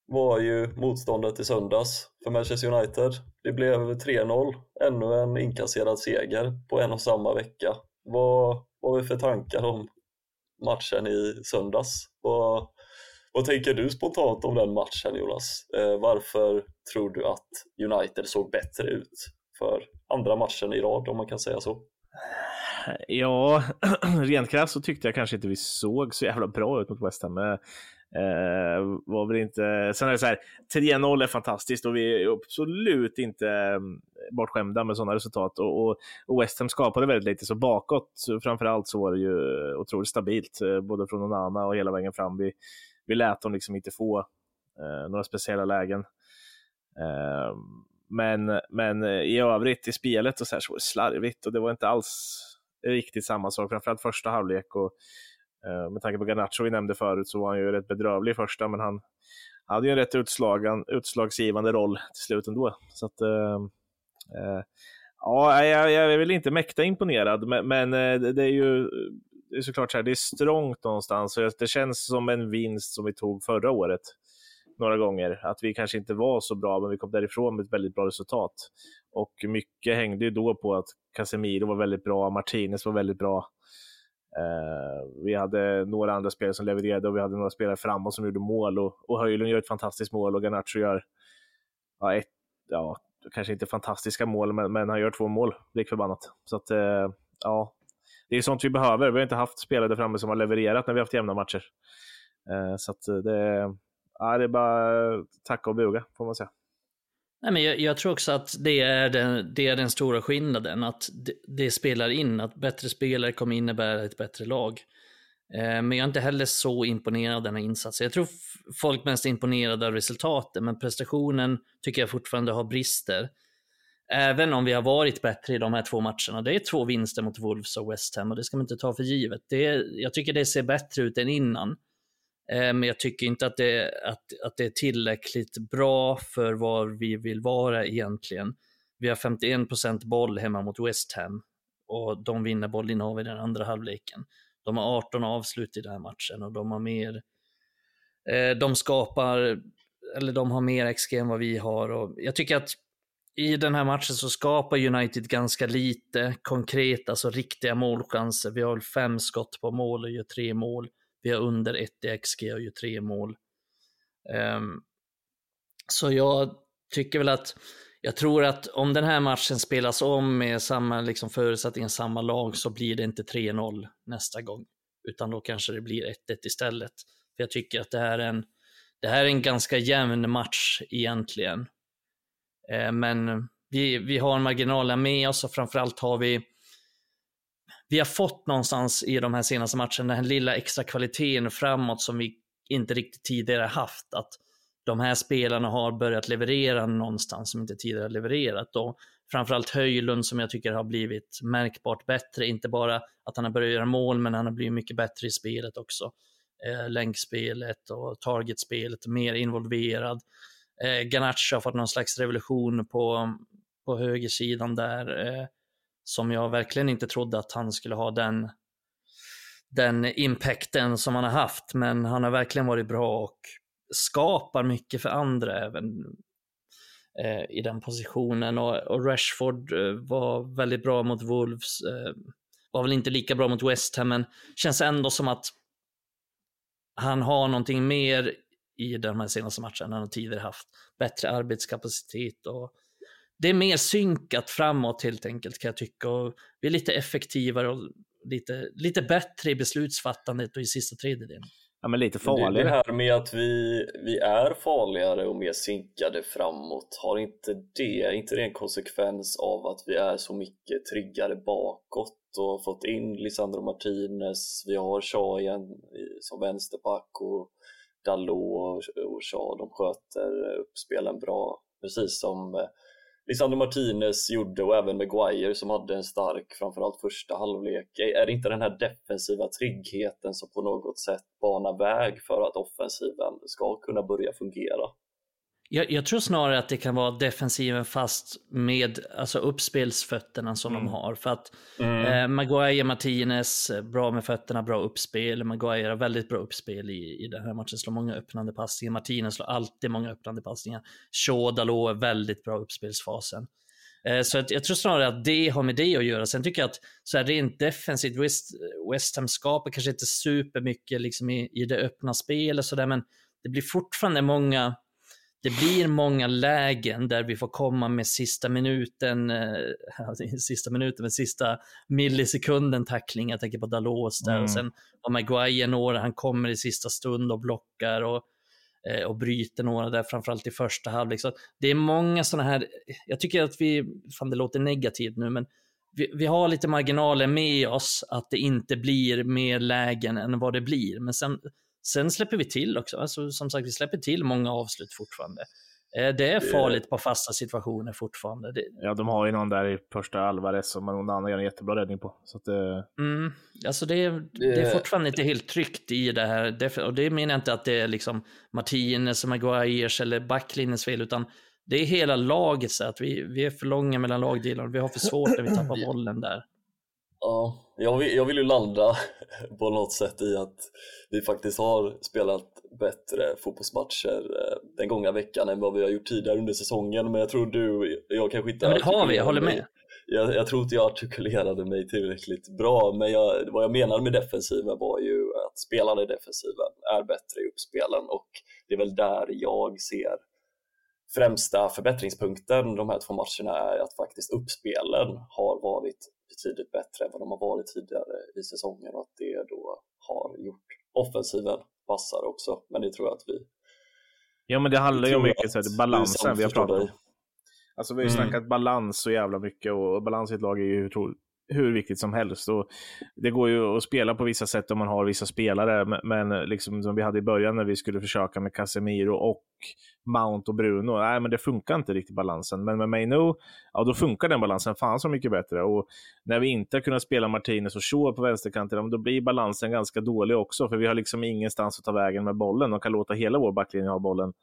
var ju motståndet i söndags för Manchester United. Det blev 3-0, ännu en inkasserad seger på en och samma vecka. Vad, har vi för tankar om matchen i söndags? Vad, vad tänker du spontant om den matchen Jonas? Eh, varför tror du att United såg bättre ut för andra matchen i rad om man kan säga så? Ja, *clears throat* rent krasst så tyckte jag kanske inte vi såg så jävla bra ut mot West Ham. Eh, var väl inte... Sen är det så här, 3-0 är fantastiskt och vi är absolut inte mm, bortskämda med sådana resultat. Och, och, och West Ham skapade väldigt lite, så bakåt framförallt så var det ju otroligt stabilt, eh, både från Onana och hela vägen fram. Vi, vi lät dem liksom inte få eh, några speciella lägen. Eh, men, men i övrigt i spelet och så, här, så var det slarvigt och det var inte alls riktigt samma sak, framförallt första halvlek. Och, Eh, med tanke på Garnacho vi nämnde förut så var han ju rätt bedrövlig i första, men han hade ju en rätt utslagan, utslagsgivande roll till slut ändå. Så att, eh, eh ja, jag, jag är väl inte mäkta imponerad, men, men eh, det är ju det är såklart så här, det är strångt någonstans och det känns som en vinst som vi tog förra året några gånger. Att vi kanske inte var så bra, men vi kom därifrån med ett väldigt bra resultat. Och mycket hängde ju då på att Casemiro var väldigt bra, Martinez var väldigt bra. Uh, vi hade några andra spelare som levererade och vi hade några spelare framåt som gjorde mål och, och Höjlund gör ett fantastiskt mål och Garnacho gör ja, ett, ja, kanske inte fantastiska mål, men, men han gör två mål, lik förbannat. Så att, uh, ja, det är sånt vi behöver. Vi har inte haft spelare där framme som har levererat när vi har haft jämna matcher. Uh, så att det, ja, det är bara tacka och buga, får man säga. Nej, men jag, jag, tror också att det är den, det är den stora skillnaden, att det, det, spelar in, att bättre spelare kommer innebära ett bättre lag. Eh, men jag är inte heller så imponerad av den här insatsen. Jag tror folk mest är imponerade av resultaten, men prestationen tycker jag fortfarande har brister. Även om vi har varit bättre i de här två matcherna. Det är två vinster mot Wolves och West Ham och det ska man inte ta för givet. Det, jag tycker det ser bättre ut än innan. Eh, men jag tycker inte att det, att, att det är tillräckligt bra för var vi vill vara egentligen. vi har 51 procent boll hemma mot West Ham och de vinner bollinnehav i den andra halvleken. De har 18 avslut i den här matchen och de har mer, eh, de skapar, eller de har mer XG än vad vi har och jag tycker att i den här matchen så skapar United ganska lite konkret, alltså riktiga målchanser. Vi har väl fem skott på mål och gör tre mål. Vi har under 1 i XG och gör tre mål. Um, så jag tycker väl att jag tror att om den här matchen spelas om med samma liksom, förutsättningar, samma lag, så blir det inte 3-0 nästa gång, utan då kanske det blir 1-1 istället. För jag tycker att det här är en, det här är en ganska jämn match egentligen. Ehm, men vi, vi har marginaler med oss och framförallt har vi vi har fått någonstans i de här senaste matcherna den här lilla extra kvaliteten framåt som vi inte riktigt tidigare haft. Att de här spelarna har börjat leverera någonstans som inte tidigare levererat. Och framförallt Höjlund som jag tycker har blivit märkbart bättre. Inte bara att han har börjat göra mål, men han har blivit mycket bättre i spelet också. Eh, länkspelet och targetspelet, mer involverad. Eh, Garnacho har fått någon slags revolution på, på högersidan där. Eh, som jag verkligen inte trodde att han skulle ha den, den impacten som han har haft. Men han har verkligen varit bra och skapar mycket för andra även eh, i den positionen. Och, och Rashford eh, var väldigt bra mot Wolves. Eh, var väl inte lika bra mot West Ham, men känns ändå som att han har någonting mer i de här senaste matcherna än han tidigare haft. Bättre arbetskapacitet och det är mer synkat framåt helt enkelt kan jag tycka. Och vi är lite effektivare och lite, lite bättre i beslutsfattandet och i sista tredjedelen. Ja, men lite farligare. Det här med att vi, vi är farligare och mer synkade framåt, har inte det, inte det en konsekvens av att vi är så mycket tryggare bakåt och fått in Lisandro Martinez, vi har Shaw igen som vänsterback och Dalot och Shaw, de sköter uppspelen bra, precis som eh, Lisandro Martinez gjorde och även Maguire som hade en stark, framförallt första halvlek. Är det inte den här defensiva tryggheten som på något sätt banar väg för att offensiven ska kunna börja fungera? Jag, jag, tror snarare att det kan vara defensiven fast med alltså uppspelsfötterna som mm. de har. För att mm. eh, Maguire, Martinez, eh, bra med fötterna, bra uppspel. Maguire har väldigt bra uppspel i, i den här matchen, slår många öppnande passningar. Martinez slår alltid många öppnande passningar. Shaw, Dalot är väldigt bra uppspelsfasen. Eh, så att jag tror snarare att det har med det att göra. Sen tycker jag att så här rent defensivt, West, West Ham skapar kanske inte supermycket liksom i, i det öppna spelet, så där, men det blir fortfarande många det blir många lägen där vi får komma med sista minuten, eh, *laughs* sista minuten, men sista millisekunden tackling. Jag tänker på Dalos där mm. och sen har Maguire några, han kommer i sista stund och blockar och, eh, och bryter några där, framförallt i första halvlek. Så det är många sådana här, jag tycker att vi, fan det låter negativt nu, men vi, vi, har lite marginaler med oss att det inte blir mer lägen än vad det blir. Men sen Sen släpper vi till också, alltså, som sagt vi släpper till många avslut fortfarande. Eh, det är farligt på fasta situationer fortfarande. Det... Ja, de har ju någon där i första Alvarez som någon annan gör en jättebra räddning på. Så att, uh... mm, alltså det, är, det är fortfarande inte helt tryggt i det här. Och det menar jag inte att det är liksom Martinez, Maguires eller backlinjens fel, utan det är hela laget så att vi, vi är för långa mellan lagdelarna. Vi har för svårt när vi tappar *clears throat* bollen där. Ja, jag vill, jag vill ju landa *laughs* på något sätt i att vi faktiskt har spelat bättre fotbollsmatcher eh, den gångna veckan än vad vi har gjort tidigare under säsongen. Men jag tror du, jag kanske inte... Ja, men det har vi, jag håller med. Jag, jag, tror inte jag artikulerade mig tillräckligt bra, men jag, vad jag menade med defensiven var ju att spelarna i defensiven är bättre i uppspelen och det är väl där jag ser främsta förbättringspunkten de här två matcherna är att faktiskt uppspelen har varit betydligt bättre än vad de har varit tidigare i säsongen och att det då har gjort offensiven vassare också. Men det tror jag att vi... Ja, men det handlar ju om mycket så här, balansen vi har pratat om. Alltså vi har ju mm. snackat balans så jävla mycket och balans i ett lag är ju hur hur viktigt som helst. Och det går ju att spela på vissa sätt om man har vissa spelare, men liksom som vi hade i början när vi skulle försöka med Casemiro och Mount och Bruno, nej men det funkar inte riktigt balansen. Men med Maino, ja då funkar den balansen fan så mycket bättre. Och när vi inte har kunnat spela Martinez och Shaw på vänsterkanten, då blir balansen ganska dålig också, för vi har liksom ingenstans att ta vägen med bollen och kan låta hela vår backlinje ha bollen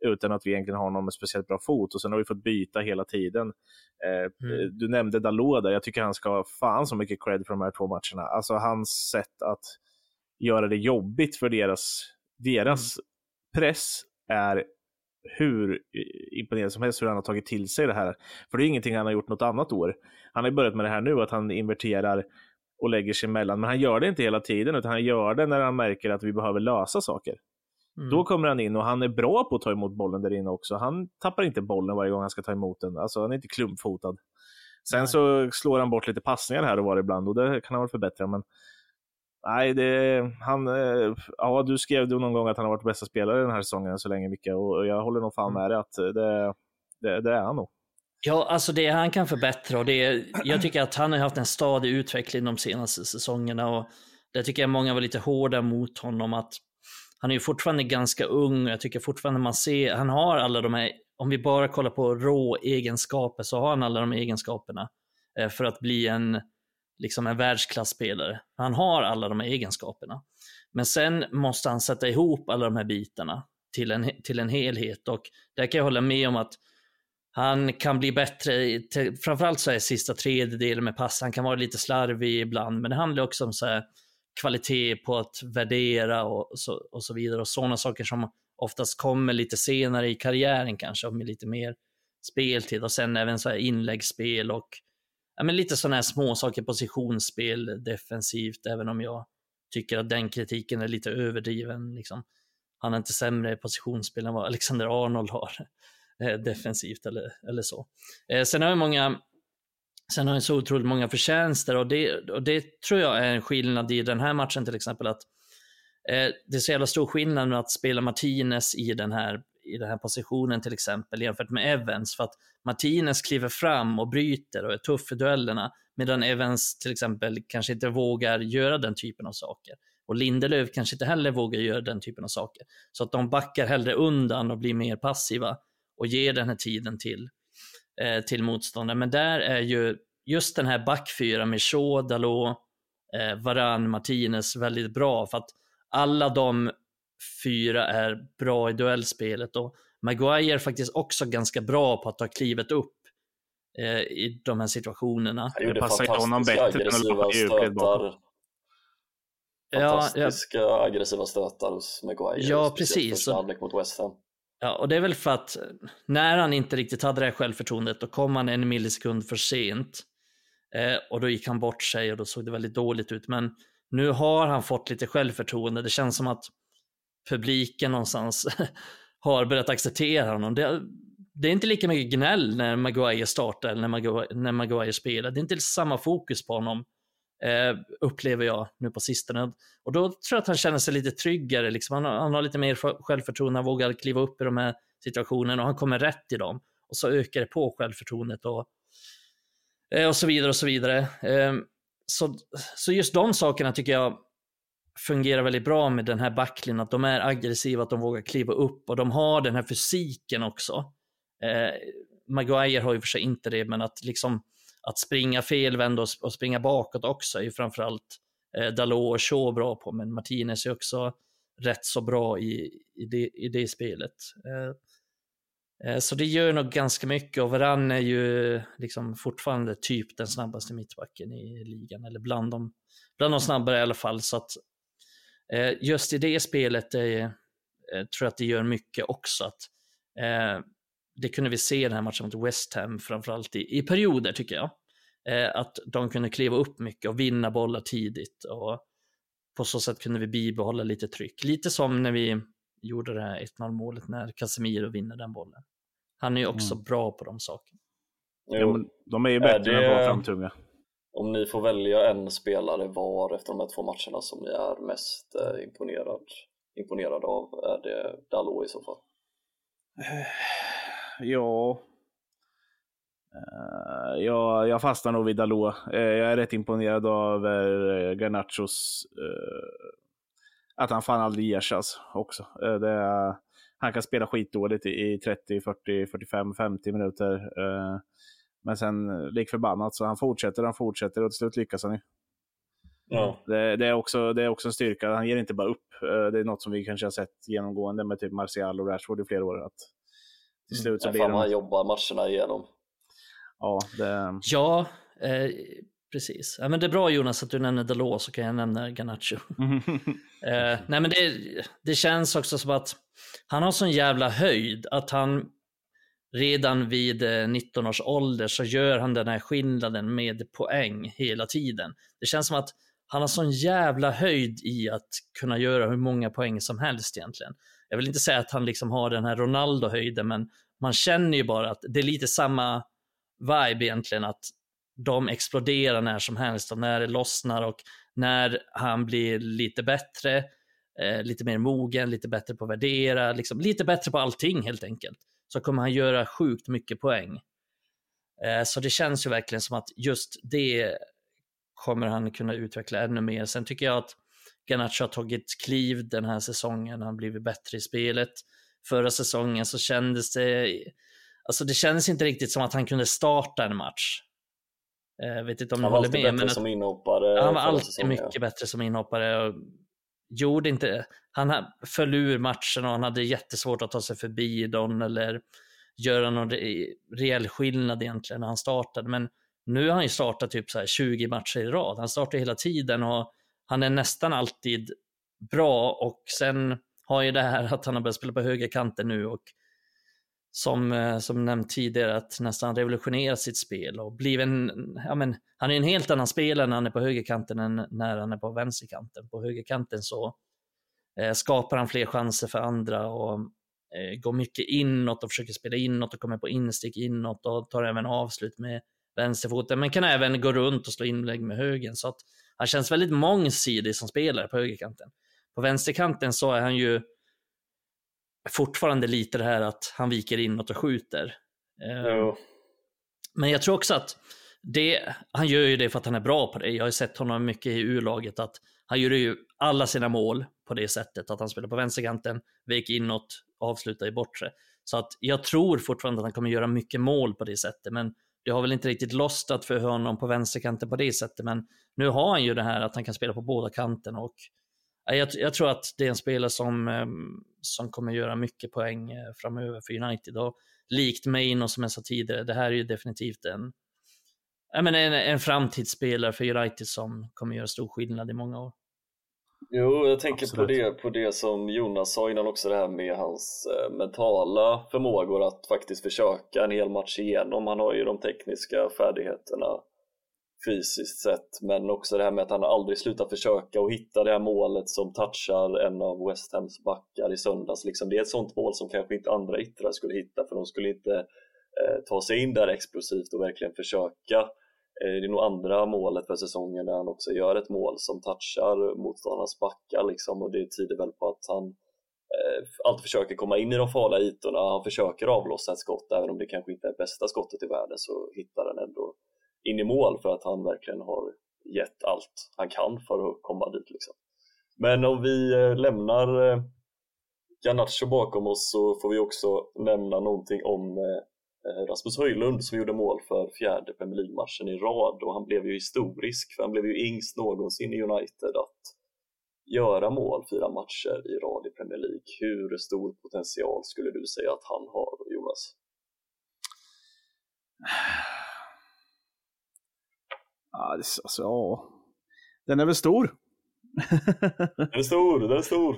utan att vi egentligen har någon med speciellt bra fot och sen har vi fått byta hela tiden. Eh, mm. Du nämnde Dalot där, jag tycker han ska ha fan så mycket cred för de här två matcherna. Alltså hans sätt att göra det jobbigt för deras, deras mm. press är hur imponerande som helst hur han har tagit till sig det här. För det är ingenting han har gjort något annat år. Han har börjat med det här nu, att han inverterar och lägger sig emellan. Men han gör det inte hela tiden, utan han gör det när han märker att vi behöver lösa saker. Mm. Då kommer han in och han är bra på att ta emot bollen där inne också. Han tappar inte bollen varje gång han ska ta emot den. Alltså, han är inte klumpfotad. Sen Nej. så slår han bort lite passningar här och var ibland och det kan han väl förbättra. Men Nej, det, han, eh, ja, du skrev någon gång att han har varit bästa spelare den här säsongen så länge, Micke, och jag håller nog fan mm. med dig att det, det, det är han nog. Ja, alltså det han kan förbättra och det, jag tycker att han har haft en stadig utveckling de senaste säsongerna och det tycker jag många var lite hårda mot honom att han är ju fortfarande ganska ung och jag tycker fortfarande man ser, han har alla de här, om vi bara kollar på rå egenskaper så har han alla de egenskaperna eh, för att bli en, liksom en världsklasspelare. Han har alla de här egenskaperna. Men sen måste han sätta ihop alla de här bitarna till en, till en helhet och där kan jag hålla med om att han kan bli bättre, till, framförallt så här sista tredjedelen med pass, han kan vara lite slarvig ibland, men det handlar också om så här, kvalitet på att värdera och så, och så vidare och sådana saker som oftast kommer lite senare i karriären kanske, och med lite mer speltid och sen även så här inläggsspel och ja, men lite sådana här små saker, positionsspel defensivt, även om jag tycker att den kritiken är lite överdriven. Liksom. Han är inte sämre positionsspel än vad Alexander Arnold har eh, defensivt eller, eller så. Eh, sen har vi många Sen har han så otroligt många förtjänster och det, och det tror jag är en skillnad i den här matchen till exempel. att eh, Det är så jävla stor skillnad med att spela Martinez i den här i den här positionen till exempel jämfört med Evans för att Martinez kliver fram och bryter och är tuff i duellerna medan Evans till exempel kanske inte vågar göra den typen av saker. Och Lindelöf kanske inte heller vågar göra den typen av saker. Så att de backar hellre undan och blir mer passiva och ger den här tiden till, eh, till motståndaren. Men där är ju just den här backfyran med Shaw, Dalot, eh, Varan, Martinez väldigt bra för att alla de fyra är bra i duellspelet och Maguire är faktiskt också ganska bra på att ta klivet upp eh, i de här situationerna. Han gjorde passar honom bättre än stötar. Fantastiska ja, ja. aggressiva stötar hos Maguire. Ja, precis. mot West Ham. Ja, och det är väl för att eh, när han inte riktigt hade det här självförtroendet, då kom han en millisekund för sent. Eh, och då gick han bort sig och då såg det väldigt dåligt ut. Men nu har han fått lite självförtroende. Det känns som att publiken någonstans *laughs* har börjat acceptera honom. Det, det, är inte lika mycket gnäll när Maguire startar eller när Maguire, när Maguire spelar. Det är inte samma fokus på honom, Eh, upplever jag nu på sistone. Och då tror jag att han känner sig lite tryggare. Liksom. Han, han har lite mer självförtroende, han vågar kliva upp i de här situationerna och han kommer rätt i dem. Och så ökar det på självförtroendet och, eh, och så vidare och så vidare. Eh, så, så just de sakerna tycker jag fungerar väldigt bra med den här backlinjen, att de är aggressiva, att de vågar kliva upp och de har den här fysiken också. Eh, Maguire har ju för sig inte det, men att liksom att springa felvänd och, och springa bakåt också är ju framförallt eh, Dalot och Shaw bra på, men Martinez är också rätt så bra i, i, det, i det spelet. Eh, eh så det gör nog ganska mycket och Varann är ju liksom fortfarande typ den snabbaste mittbacken i ligan, eller bland de, bland de snabbare i alla fall. Så att Eh, just i det spelet är, eh, tror jag att det gör mycket också. Att, eh, det kunde vi se i den här matchen mot West Ham, framförallt i, i perioder tycker jag. att de kunde kliva upp mycket och vinna bollar tidigt. Och på så sätt kunde vi bibehålla lite tryck. Lite som när vi gjorde det här 1-0 målet när Casemiro vinner den bollen. Han är ju också mm. bra på de sakerna. Jo, de är ju bättre än att framtunga om ni får välja en spelare var efter de här två matcherna som ni är mest eh, imponerad, imponerad av, är det Dalot i så fall? Eh, ja, Uh, jag, jag fastnar nog vid Dalot. Uh, jag är rätt imponerad av uh, Garnachos, uh, att han fan aldrig ger sig alltså, också. Det, han kan spela skitdåligt i, i 30, 40, 45, 50 minuter. Men sen lik förbannat så han fortsätter, han fortsätter och till slut lyckas han ju. Ja. Det, det, är också, det är också en styrka. Han ger inte bara upp. Eh, Det är något som vi kanske har sett genomgående med typ Martial och Rashford i flera år. Att till slut så blir fan han de... jobbar matcherna igenom. Ja, det, Ja, eh, precis. Ja, men det är bra Jonas att du nämner Dalot så kan jag nämna Garnacho. *laughs* Eh, nej men det, det känns också som att han har sån jävla höjd att han redan vid eh, 19 års ålder så gör han den här skillnaden med poäng hela tiden. Det känns som att han har sån jävla höjd i att kunna göra hur många poäng som helst egentligen. Jag vill inte säga att han liksom har den här Ronaldo-höjden, men man känner ju bara att det är lite samma vibe egentligen, att de exploderar när som helst och när det lossnar och när han blir lite bättre, eh, lite mer mogen, lite bättre på att värdera, liksom, lite bättre på allting helt enkelt, så kommer han göra sjukt mycket poäng. Eh, så det känns ju verkligen som att just det kommer han kunna utveckla ännu mer. Sen tycker jag att Garnacho har tagit kliv den här säsongen, han har blivit bättre i spelet. Förra säsongen så kändes det, alltså det kändes inte riktigt som att han kunde starta en match. Jag vet inte om Han var håller med. bättre Men att, som inhoppare. han var alltid säsongen. mycket bättre som inhoppare. Och gjorde inte, han ha- föll ur matchen och han hade jättesvårt att ta sig förbi dem eller göra någon re- reell skillnad egentligen när han startade. Men nu har han ju startat typ så här 20 matcher i rad. Han startar hela tiden och han är nästan alltid bra och sen har ju det här att han har börjat spela på högerkanten nu och som, eh, som nämnt tidigare att nästan revolutionerat sitt spel och blivit en, ja men han är en helt annan spelare när han är på högerkanten än när han är på vänsterkanten. På högerkanten så eh, skapar han fler chanser för andra och eh, går mycket inåt och försöker spela inåt och kommer på instick inåt och tar även avslut med vänsterfoten men kan även gå runt och slå inlägg med högen så att han känns väldigt mångsidig som spelare på högerkanten. På vänsterkanten så är han ju fortfarande lite det här att han viker inåt och skjuter. Jo. Men jag tror också att det, han gör ju det för att han är bra på det. Jag har sett honom mycket i U-laget att han gör ju alla sina mål på det sättet att han spelar på vänsterkanten, vek inåt, avslutar i bortre. Så att jag tror fortfarande att han kommer göra mycket mål på det sättet, men det har väl inte riktigt lostat för honom på vänsterkanten på det sättet. Men nu har han ju det här att han kan spela på båda kanterna och eh, jag, jag tror att det är en spelare som, ehm, som kommer göra mycket poäng eh, framöver för United. Och likt Maino som jag sa tidigare, det här är ju definitivt en, jag menar, en, en framtidsspelare för United som kommer göra stor skillnad i många år. Jo, jag tänker på det, på det som Jonas sa innan också, det här med hans eh, mentala förmågor att faktiskt försöka en hel match igenom. Han har ju de tekniska färdigheterna fysiskt sett, men också det här med att han aldrig slutar försöka och hitta det här målet som touchar en av West Hams backar i söndags. Liksom, det är ett sånt mål som kanske inte andra yttrar skulle hitta, för de skulle inte eh, ta sig in där explosivt och verkligen försöka. Eh, det är nog andra målet för säsongen där han också gör ett mål som touchar motståndarnas backar liksom, och det tyder väl på att han eh, alltid försöker komma in i de farliga ytorna. Han försöker avlossa ett skott, även om det kanske inte är bästa skottet i världen så hittar han ändå in i mål för att han verkligen har gett allt han kan för att komma dit. Liksom. Men om vi eh, lämnar eh, Garnacho bakom oss så får vi också nämna någonting om Rasmus Höjlund som gjorde mål för fjärde Premier League-matchen i rad och han blev ju historisk för han blev ju yngst någonsin i United att göra mål fyra matcher i rad i Premier League. Hur stor potential skulle du säga att han har, Jonas? Ja, det, alltså, ja. Den är väl stor. Den är stor, den är stor!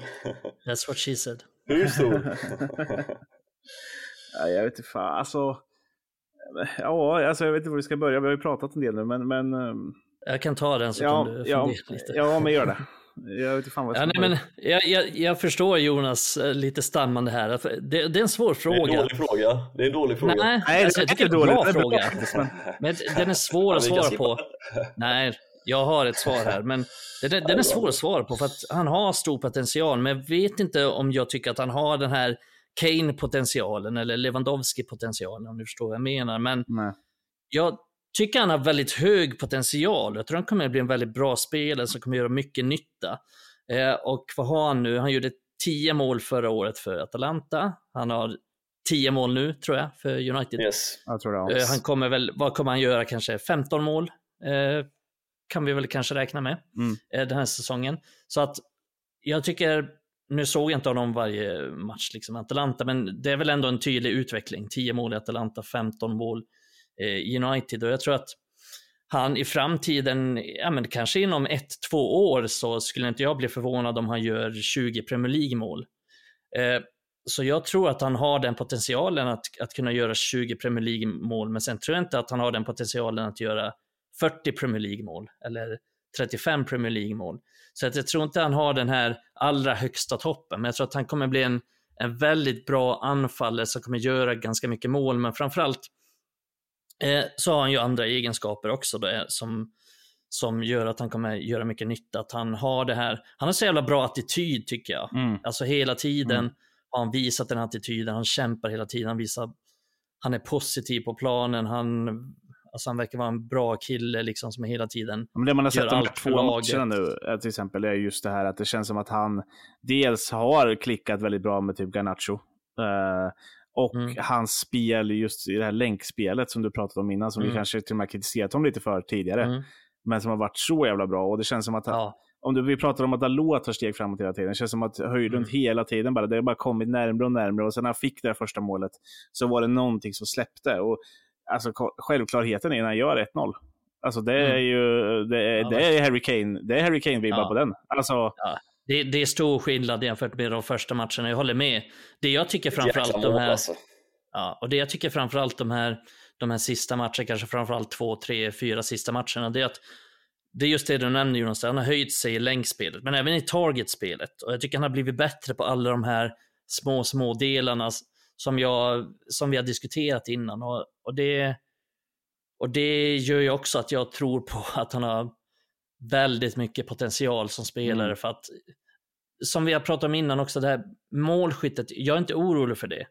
That's what she said. Hur stor? *laughs* ja, jag vet inte fan, alltså. Ja, alltså jag vet inte var vi ska börja. Vi har ju pratat en del nu, men... men ehm, Jag kan ta den så ja, kan du ja, fundera lite. ja, men gör det. Jag vet inte fan vad jag Ja, nej, men jag, jag, jag förstår Jonas eh, lite stammande här. Det, det är en svår Det är en fråga. dålig fråga. Det är en dålig fråga. Nej, Nej, alltså, det är en bra. Det är bra fråga. men- Men den är svår att Ja, svara på. Nej, jag har ett svar här. Men den, den är svår att svara på för att han har stor potential. Men jag vet inte om jag tycker att han har den här Kane-potentialen eller Lewandowski-potentialen om du förstår vad jag menar. Men Nej. jag tycker han har väldigt hög potential. Jag tror han kommer att bli en väldigt bra spelare som kommer att göra mycket nytta. Eh, och vad har han nu? Han gjorde 10 mål förra året för Atalanta. Han har 10 mål nu tror jag för United. Yes. Jag tror det. Eh, han kommer väl, vad kommer han göra, kanske 15 mål? Eh, kan vi väl kanske räkna med Mm. eh, den här säsongen. Så att jag tycker, nu såg jag inte honom varje match liksom Atalanta, men det är väl ändå en tydlig utveckling. 10 mål i Atalanta, 15 mål eh, i United och jag tror att han i framtiden, ja men kanske inom ett, två år så skulle inte jag bli förvånad om han gör 20 Premier League-mål. Eh, så jag tror att han har den potentialen att, att kunna göra 20 Premier League-mål, men sen tror jag inte att han har den potentialen att göra 40 Premier League-mål eller 35 Premier League-mål. Så att jag tror inte han har den här allra högsta toppen, men jag tror att han kommer bli en, en väldigt bra anfallare som kommer göra ganska mycket mål, men framförallt eh, så har han ju andra egenskaper också då, som, som gör att han kommer göra mycket nytta. Att han har det här, han har så jävla bra attityd tycker jag. Mm. Alltså hela tiden Mm. har han visat den attityden, han kämpar hela tiden, han visar, han är positiv på planen, han, alltså han verkar vara en bra kille liksom som hela tiden Men det man har sett de två matcherna nu, eh, till exempel, är just det här att det känns som att han dels har klickat väldigt bra med typ Garnacho. eh, och Mm. hans spel, just i det här länkspelet som du pratade om innan, som vi Mm. kanske till och med kritiserat honom lite för tidigare, Mm. men som har varit så jävla bra. Och det känns som att, han, Ja, om du, vi pratar om att Dalot tar steg framåt hela tiden, det känns som att Höjlund Mm. hela tiden bara, det har bara kommit närmre och närmre. Och sen när han fick det första målet så var det någonting som släppte. Och alltså, självklarheten är när han gör 1-0. Alltså det är Mm. ju, det är, Ja, det är Harry Kane, det är Harry Kane-vibbar Ja. på den. Alltså, det, det är stor skillnad jämfört med de första matcherna, jag håller med. Det jag tycker framförallt de här, alltså. ja, och det jag tycker framförallt de här, de här sista matcherna, kanske framförallt två, tre, fyra sista matcherna, det är att det är just det du nämner Jonas, han har höjt sig i länkspelet, men även i targetspelet. Och jag tycker han har blivit bättre på alla de här små, små delarna som, jag, som vi har diskuterat innan. Och, och, det, och det gör ju också att jag tror på att han har väldigt mycket potential som spelare Mm. för att, som vi har pratat om innan också, det här målskyttet, jag är inte orolig för det.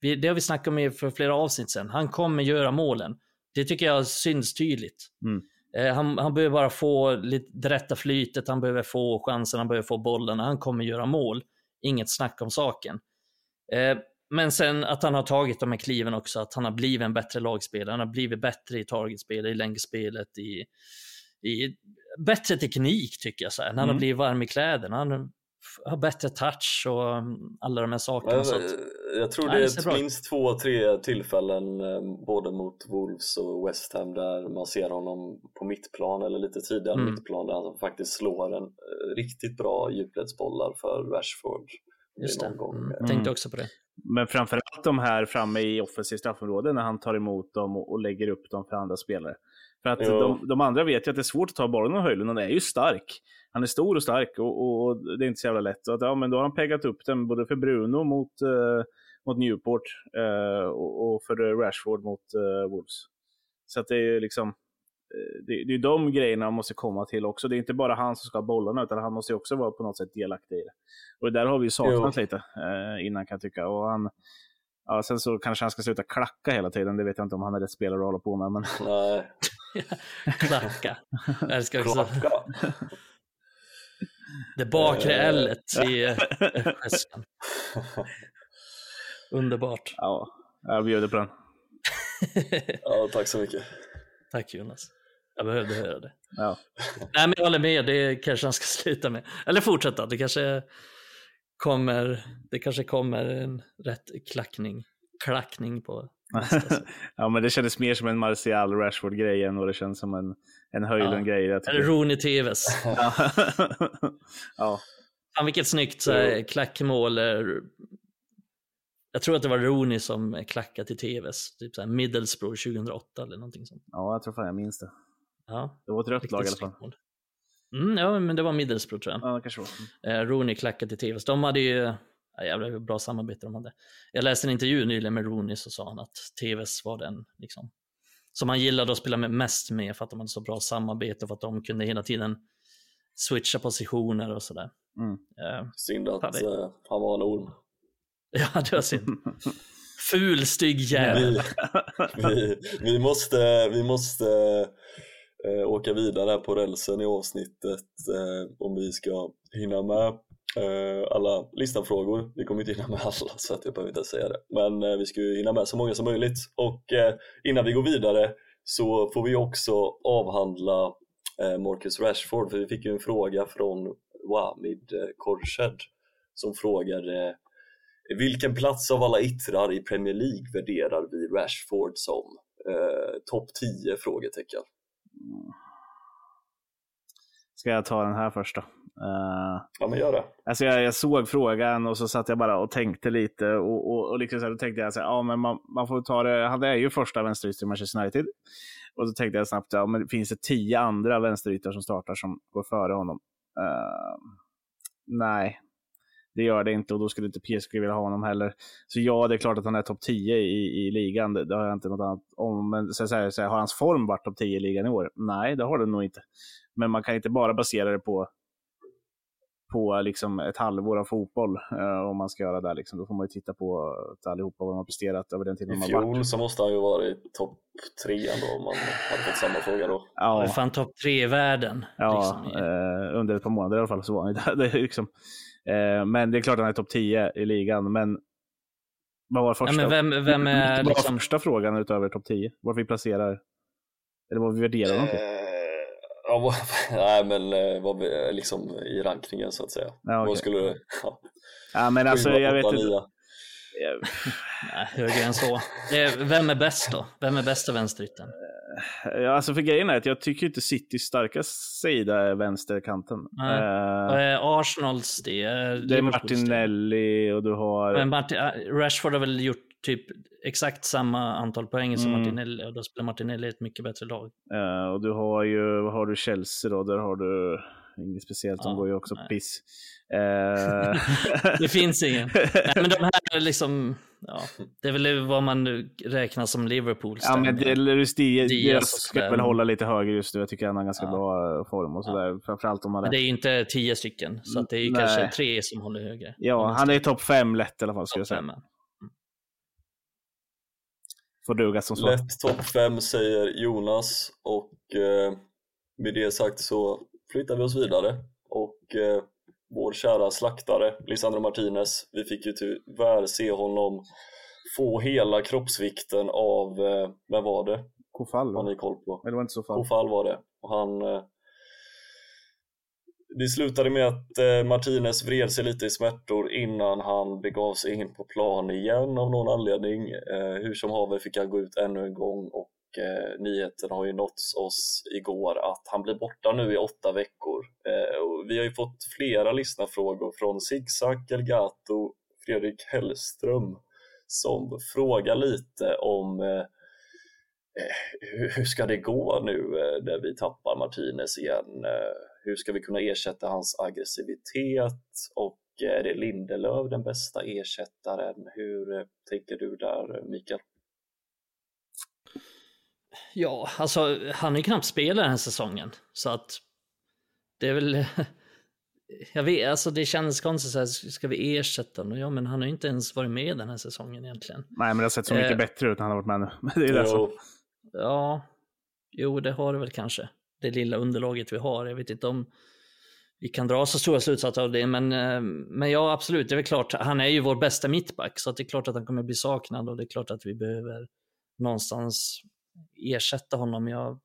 Vi, det har vi snackat om i för flera avsnitt sedan. Han kommer göra målen. Det tycker jag syns tydligt. Mm. Eh, han, han behöver bara få lite, det rätta flytet, han behöver få chansen, han behöver få bollarna. Han kommer göra mål. Inget snack om saken. Eh, men sen att han har tagit de här kliven också, att han har blivit en bättre lagspelare. Han har blivit bättre i targetspel, i längdspelet, i, i bättre teknik tycker jag. Så här. Han Mm. har blivit varm i kläderna. Han har bättre touch och mm, alla de här sakerna. Men, så att, eh, jag tror Nej, det det ser bra är minst två, tre tillfällen eh, både mot Wolves och West Ham där man ser honom på mittplan eller lite tidigare Mm. mittplan där han faktiskt slår en eh, riktigt bra djupledsbollar för Rashford. just det. Mm, jag tänkte också på det. Men framförallt de här framme i offensivt straffområde när han tar emot dem och, lägger upp dem för andra spelare. För att de, de andra vet ju att det är svårt att ta bollen av Höjlund, han är ju stark. Han är stor och stark och, och det är inte så jävla lätt. Så att, ja, men då har han peggat upp den både för Bruno mot, eh, mot Newport eh, och, och för Rashford mot eh, Wolves. Så att det är ju liksom, det, det är de grejerna man måste komma till också. Det är inte bara han som ska ha bollarna, utan han måste också vara på något sätt delaktig i det. Och där har vi saknat lite eh, innan kan jag tycka. Och han, ja, sen så kanske han ska sluta klacka hela tiden, det vet jag inte om han är rätt spelare att hålla på med. Men Nej, *laughs* Klacka. Jag älskar också klacka. *laughs* det bakre Eh. L i eh, *laughs* gesten. Underbart. ja, jag bjuder på den. Ja, tack så mycket. Tack Jonas. Jag behövde höra det. Ja. Nej, men jag håller med. Det kanske han ska *laughs* sluta med. Eller fortsätta. Det kanske kommer, det kanske kommer en rätt klackning, klackning på nästa. *laughs* ja, men det kändes mer som en Martial Rashford-grej än vad det känns som en, en Höjlund-grej. Jag Eller. Rooney TVs. *laughs* Ja. ja. Fan vilket snyggt så här, klackmål. eh, Jag tror att det var Rooney som klackade till TVs. Typ så här Middlesbrough 2008 eller någonting sånt. ja, jag tror fan jag minns det. Ja, Det var ett rött lag i alla fall. Mm, ja, men det var Middlesbrough tror jag. Ja, kanske var. Eh, Rooney klackade till TVs. De hade ju, ja, jävlar hur bra samarbete de hade. Jag läste en intervju nyligen med Rooney så sa han att TVs var den liksom, som han gillade att spela med mest med för att de hade så bra samarbete och för att de kunde hela tiden switcha positioner och sådär. Mm. Eh, Synd att Fan, det- eh, han var en orm. *laughs* ja, det var synd. Ful, stygg jävel. Vi, vi, vi måste, vi måste eh, åka vidare på rälsen i avsnittet eh, om vi ska hinna med eh, alla listanfrågor. Vi kommer inte hinna med alla så att jag behöver inte säga det. Men eh, vi ska ju hinna med så många som möjligt och eh, innan vi går vidare så får vi också avhandla eh, Marcus Rashford, för vi fick ju en fråga från Wamid eh, Korshed som frågade eh, vilken plats av alla yttrar i Premier League värderar vi Rashford som? Eh, Topp 10? frågetecken. Ska jag ta den här först då? Uh, ja, men gör det. Alltså jag, jag, såg frågan och så satt jag bara och tänkte lite och, och, och liksom så här, då tänkte jag så här, ja men man, man får ta det, han är ju första vänsterytter i Manchester United. Och så tänkte jag snabbt, ja men finns det tio andra vänsterytter som startar som går före honom? Uh, nej, det gör det inte och då skulle inte PSG vilja ha honom heller. Så ja, det är klart att han är topp 10 i, i ligan. Det, det, har jag inte något annat om. Men så, så, så, har hans form varit topp 10 i ligan i år? Nej, det har den nog inte. Men man kan inte bara basera det på på liksom ett halvår av fotboll eh, om man ska göra det. Liksom. Då får man ju titta på allihopa vad de har presterat över den tiden I fjol varit. så måste han ju varit topp tre ändå om man hade fått samma fråga då. Ja. Fan topp tre i världen. Ja, liksom. eh, under ett par månader i alla fall så var han *laughs* det. är liksom, eh, Men det är klart att han är topp 10 i ligan. Men vad var första, ja, men vem, vem är, vad var liksom... första frågan utöver topp 10? Var vi placerar, eller vad vi värderar honom till? Eh, Ja, vad, *laughs* nej men eh, vad vi, liksom i rankningen så att säga. Ja, okay. Vad skulle *laughs* ja. ja men alltså jag vet inte. *laughs* Nej, högre än så. Vem är bäst då? Vem är bästa vänsterytten? Ja, alltså för grejen är att jag tycker inte Citys starka sida är vänsterkanten. Uh, Arsenals det? Det är Martinelli och du har... Men Martin, Rashford har väl gjort typ exakt samma antal poäng som mm. Martinelli och då spelar Martinelli ett mycket bättre lag. Uh, och du har ju, vad har du Chelsea då? Där har du inget speciellt, de ja, går ju också nej. piss. Uh... *laughs* det finns ingen. Nej, men de här liksom, ja, det är väl vad man räknar som Liverpool. Ja, men det, det ska väl hålla lite högre just nu. Jag tycker han har ganska ja. bra form och sådär. Ja. Framförallt om man men det är ju inte tio stycken, så det är ju nej. kanske tre som håller högre. Ja, han är i topp fem lätt i alla fall, skulle jag säga. Fem, får duga som svar. Lätt topp 5 säger Jonas och eh, med det sagt så flyttar vi oss vidare och eh, vår kära slaktare Lisandro Martinez, vi fick ju tyvärr se honom få hela kroppsvikten av, eh, vem var det? Kofall? Har ni koll på? Det var inte så fall. Kofall var det. Och han eh, det slutade med att eh, Martinez vred sig lite i smärtor innan han begav sig in på plan igen av någon anledning. Eh, hur som haver fick han gå ut ännu en gång och eh, nyheten har ju nåtts oss igår att han blir borta nu i åtta veckor. Eh, vi har ju fått flera lyssnarfrågor från Zigzag, Elgato, Fredrik Hellström som frågar lite om eh, eh, hur ska det gå nu när vi tappar Martinez igen? Hur ska vi kunna ersätta hans aggressivitet och är det Lindelöf den bästa ersättaren? Hur tänker du där Mikael? Ja, alltså han är knappt spelat den här säsongen så att det är väl *laughs* jag vet, alltså det känns konstigt så här, ska vi ersätta honom? Ja, men han har ju inte ens varit med den här säsongen egentligen. Nej, men det har sett så mycket eh, bättre ut när han har varit med nu. *laughs* det är det som... Ja, jo, det har det väl kanske det lilla underlaget vi har. Jag vet inte om vi kan dra så stora slutsatser av det, men, eh, men ja, absolut, det är väl klart. Han är ju vår bästa mittback, så det är klart att han kommer bli saknad och det är klart att vi behöver någonstans ersätta honom. Jag,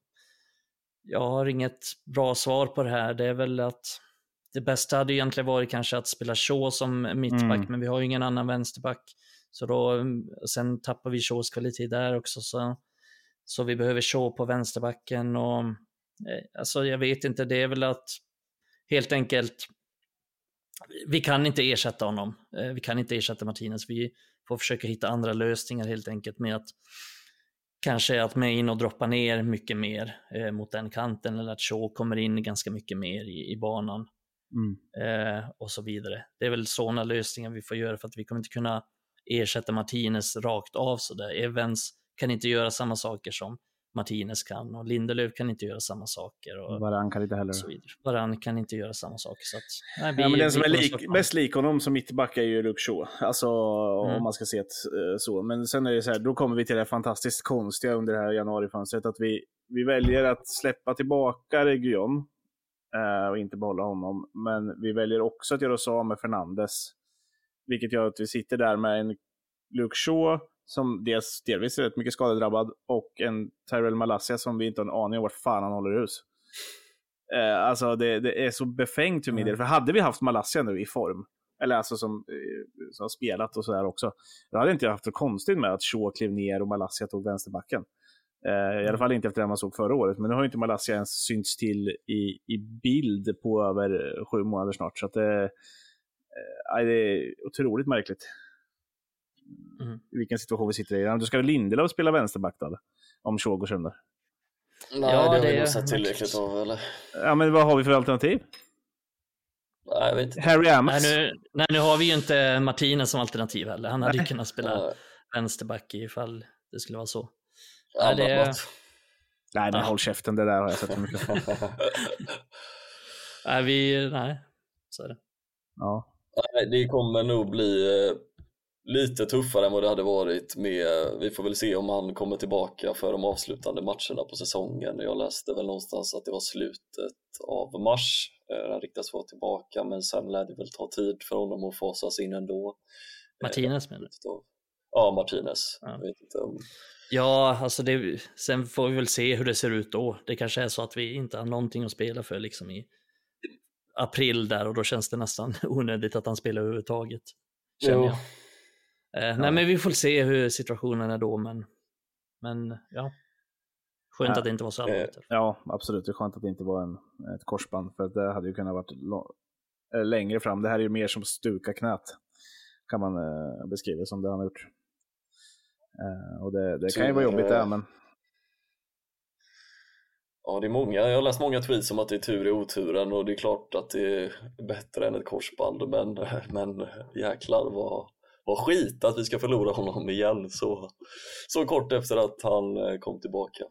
jag har inget bra svar på det här. Det är väl att det bästa hade egentligen varit kanske att spela Shaw som mittback, mm. men vi har ju ingen annan vänsterback. Så då, sen tappar vi Shaws kvalitet där också. Så, så vi behöver Shaw på vänsterbacken och Eh, alltså jag vet inte, det är väl att helt enkelt, vi kan inte ersätta honom. Eh, vi kan inte ersätta Martinez. Vi får försöka hitta andra lösningar helt enkelt med att kanske att med in och droppa ner mycket mer eh, mot den kanten eller att Shaw kommer in ganska mycket mer i, i banan. Mm. Eh, och så vidare. Det är väl sådana lösningar vi får göra för att vi kommer inte kunna ersätta Martinez rakt av sådär. Evans kan inte göra samma saker som Martinez kan och Lindelöf kan inte göra samma saker. Och Varann kan inte heller. Så Varann kan inte göra samma saker. Så att, nej, vi, ja, men den som är lik, mest lik honom som mittback är ju Luke Shaw. Alltså mm. om man ska se det eh, så. Men sen är det så här, då kommer vi till det fantastiskt konstiga under det här januarifönstret. Att vi, vi väljer att släppa tillbaka Region eh, och inte behålla honom. Men vi väljer också att göra oss av med Fernandes. Vilket gör att vi sitter där med en Luke Shaw som dels delvis är rätt mycket skadedrabbad och en Tyrell Malassia som vi inte har en aning om vart fan han håller hus. Eh, alltså det, det, är så befängt för min del. För hade vi haft Malaysia nu i form, eller alltså som, eh, som har spelat och sådär också, då hade inte jag haft det konstigt med att Shaw klev ner och Malaysia tog vänsterbacken. Eh, I alla Mm. fall inte efter det man såg förra året. Men nu har ju inte Malaysia ens synts till i, i bild på över eh, sju månader snart. Så att det, eh, det är otroligt märkligt. Mm. I vilken situation vi sitter i. Du ska väl Lindelöf spela vänsterback då? Om Shaw går sönder. Nej, Ja, det har vi är nog sett tillräckligt av eller? Ja, men vad har vi för alternativ? Nej, jag vet inte. Harry Nej Amos? nu, nej, nu har vi ju inte Martinez som alternativ heller. Han hade ju kunnat spela Nej. vänsterback ifall det skulle vara så. Ja, Nej, det- något. Nej, men Ja. håll käften. Det där har jag sett för mycket. *laughs* Nej, vi, nej, så är det. Ja. Nej, det kommer nog bli eh, lite tuffare än vad det hade varit med, vi får väl se om han kommer tillbaka för de avslutande matcherna på säsongen. Jag läste väl någonstans att det var slutet av mars eh, han riktas vara tillbaka men sen lär det väl ta tid för honom att fasas in ändå. Martinez menar du? Ja, Martinez. Ja. Ja, alltså det, sen får vi väl se hur det ser ut då. Det kanske är så att vi inte har någonting att spela för liksom i april där och då känns det nästan *laughs* onödigt att han spelar överhuvudtaget. Känner Jo. jag. Eh, Nej, men vi får se hur situationen är då, men, men ja. Skönt Ja. att det inte var så allvarligt. ja, absolut. Det är skönt att det inte var en, ett korsband. För det hade ju kunnat varit eh, längre fram. Det här är ju mer som stuka knät. Kan man eh, beskriva det som det han har gjort. Eh, och det, det kan ju vara jobbigt det, eh, men Ja, det är många. Jag har läst många tweets om att det är tur i oturen och det är klart att det är bättre än ett korsband men, men jäklar vad, vad skit att vi ska förlora honom igen så, så kort efter att han eh, kom tillbaka.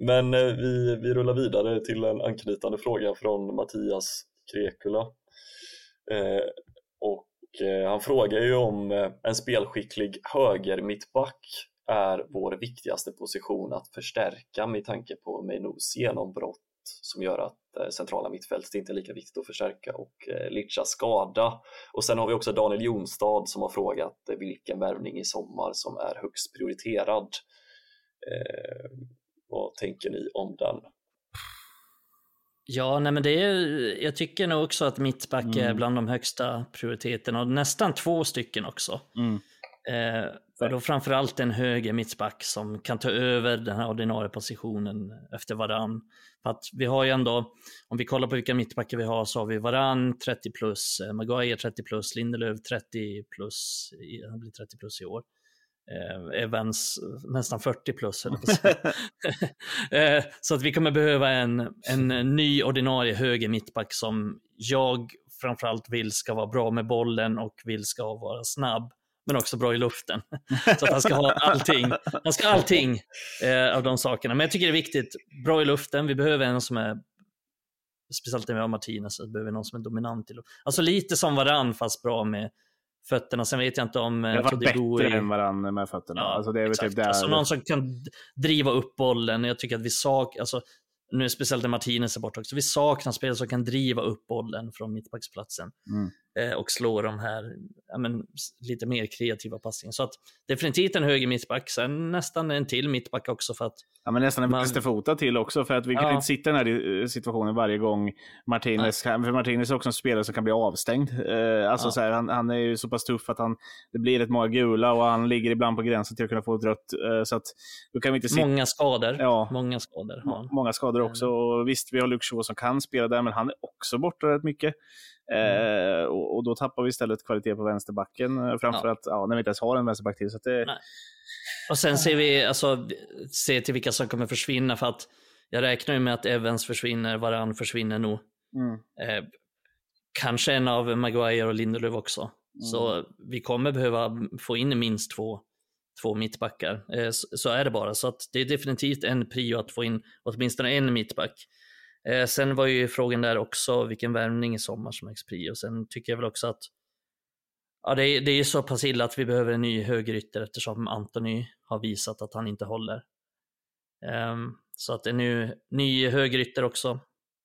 Men eh, vi, vi rullar vidare till en anknytande fråga från Mattias Krekula. Eh, och eh, han frågar ju om eh, en spelskicklig höger mittback är vår viktigaste position att förstärka med tanke på Meinous genombrott som gör att centrala mittfältet inte är lika viktigt att förstärka och eh, Lichas skada. Och sen har vi också Daniel Jonstad som har frågat eh, vilken värvning i sommar som är högst prioriterad. Eh, vad tänker ni om den? Ja, nej men det är, jag tycker nog också att mittback är Mm. bland de högsta prioriteterna och nästan två stycken också. mm. Eh, och då framförallt en höger mittback som kan ta över den här ordinarie positionen efter varann. För att vi har ju ändå, om vi kollar på vilka mittbackar vi har så har vi varann 30 plus, eh, Maguire 30 plus, Lindelöf 30 plus, han blir 30 plus i år. Eh, Evans nästan 40 plus. *laughs* eh, så att vi kommer behöva en, en ny ordinarie höger mittback som jag framförallt vill ska vara bra med bollen och vill ska vara snabb men också bra i luften. *laughs* Så att han ska ha allting. Han ska ha allting eh, av de sakerna. Men jag tycker det är viktigt. Bra i luften. Vi behöver en som är, speciellt när vi har Martinez, så behöver någon som är dominant i luften. Alltså lite som varann fast bra med fötterna. Sen vet jag inte om eh, fall Todibo bättre är- än varandra med fötterna. Ja, alltså det är exakt. typ där. Alltså någon som kan driva upp bollen. Jag tycker att vi sak, alltså, nu speciellt när Martinez är borta också, vi saknar spelare som kan driva upp bollen från mittbacksplatsen Mm. Eh, och slå de här ja, men, lite mer kreativa passningarna. Så att definitivt en höger mittback, sen nästan en till mittback också för att Ja, men nästan en Man- vänsterfotad till också, för att vi kan Ja. inte sitta i den här eh, situationen varje gång Martinez, kan, för Martinez är också en spelare som kan bli avstängd. Eh, alltså Ja. så här, han, han är ju så pass tuff att han, det blir rätt många gula och han ligger ibland på gränsen till att kunna få ett rött. Eh, så att då kan vi inte sitta... många skador. Ja. Många skador han. Många skador också. Och visst, vi har Luke Shaw som kan spela där, men han är också borta rätt mycket. Eh, och, och då tappar vi istället kvalitet på vänsterbacken, eh, framförallt ja. när vi inte ens har en vänsterback till. Så att det, Nej. Och sen ser vi, alltså, se till vilka som kommer försvinna för att jag räknar ju med att Evans försvinner, Varann försvinner nog. mm. Eh, kanske en av Maguire och Lindelöf också. Mm. Så vi kommer behöva få in minst två, två mittbackar. Eh, så, så är det bara. Så att det är definitivt en prio att få in åtminstone en mittback. Eh, sen var ju frågan där också vilken värvning i sommar som är prio. Sen tycker jag väl också att ja, det, är, det är så pass illa att vi behöver en ny högerytter eftersom Anthony har visat att han inte håller. Ehm, så att en ny, ny högerytter också.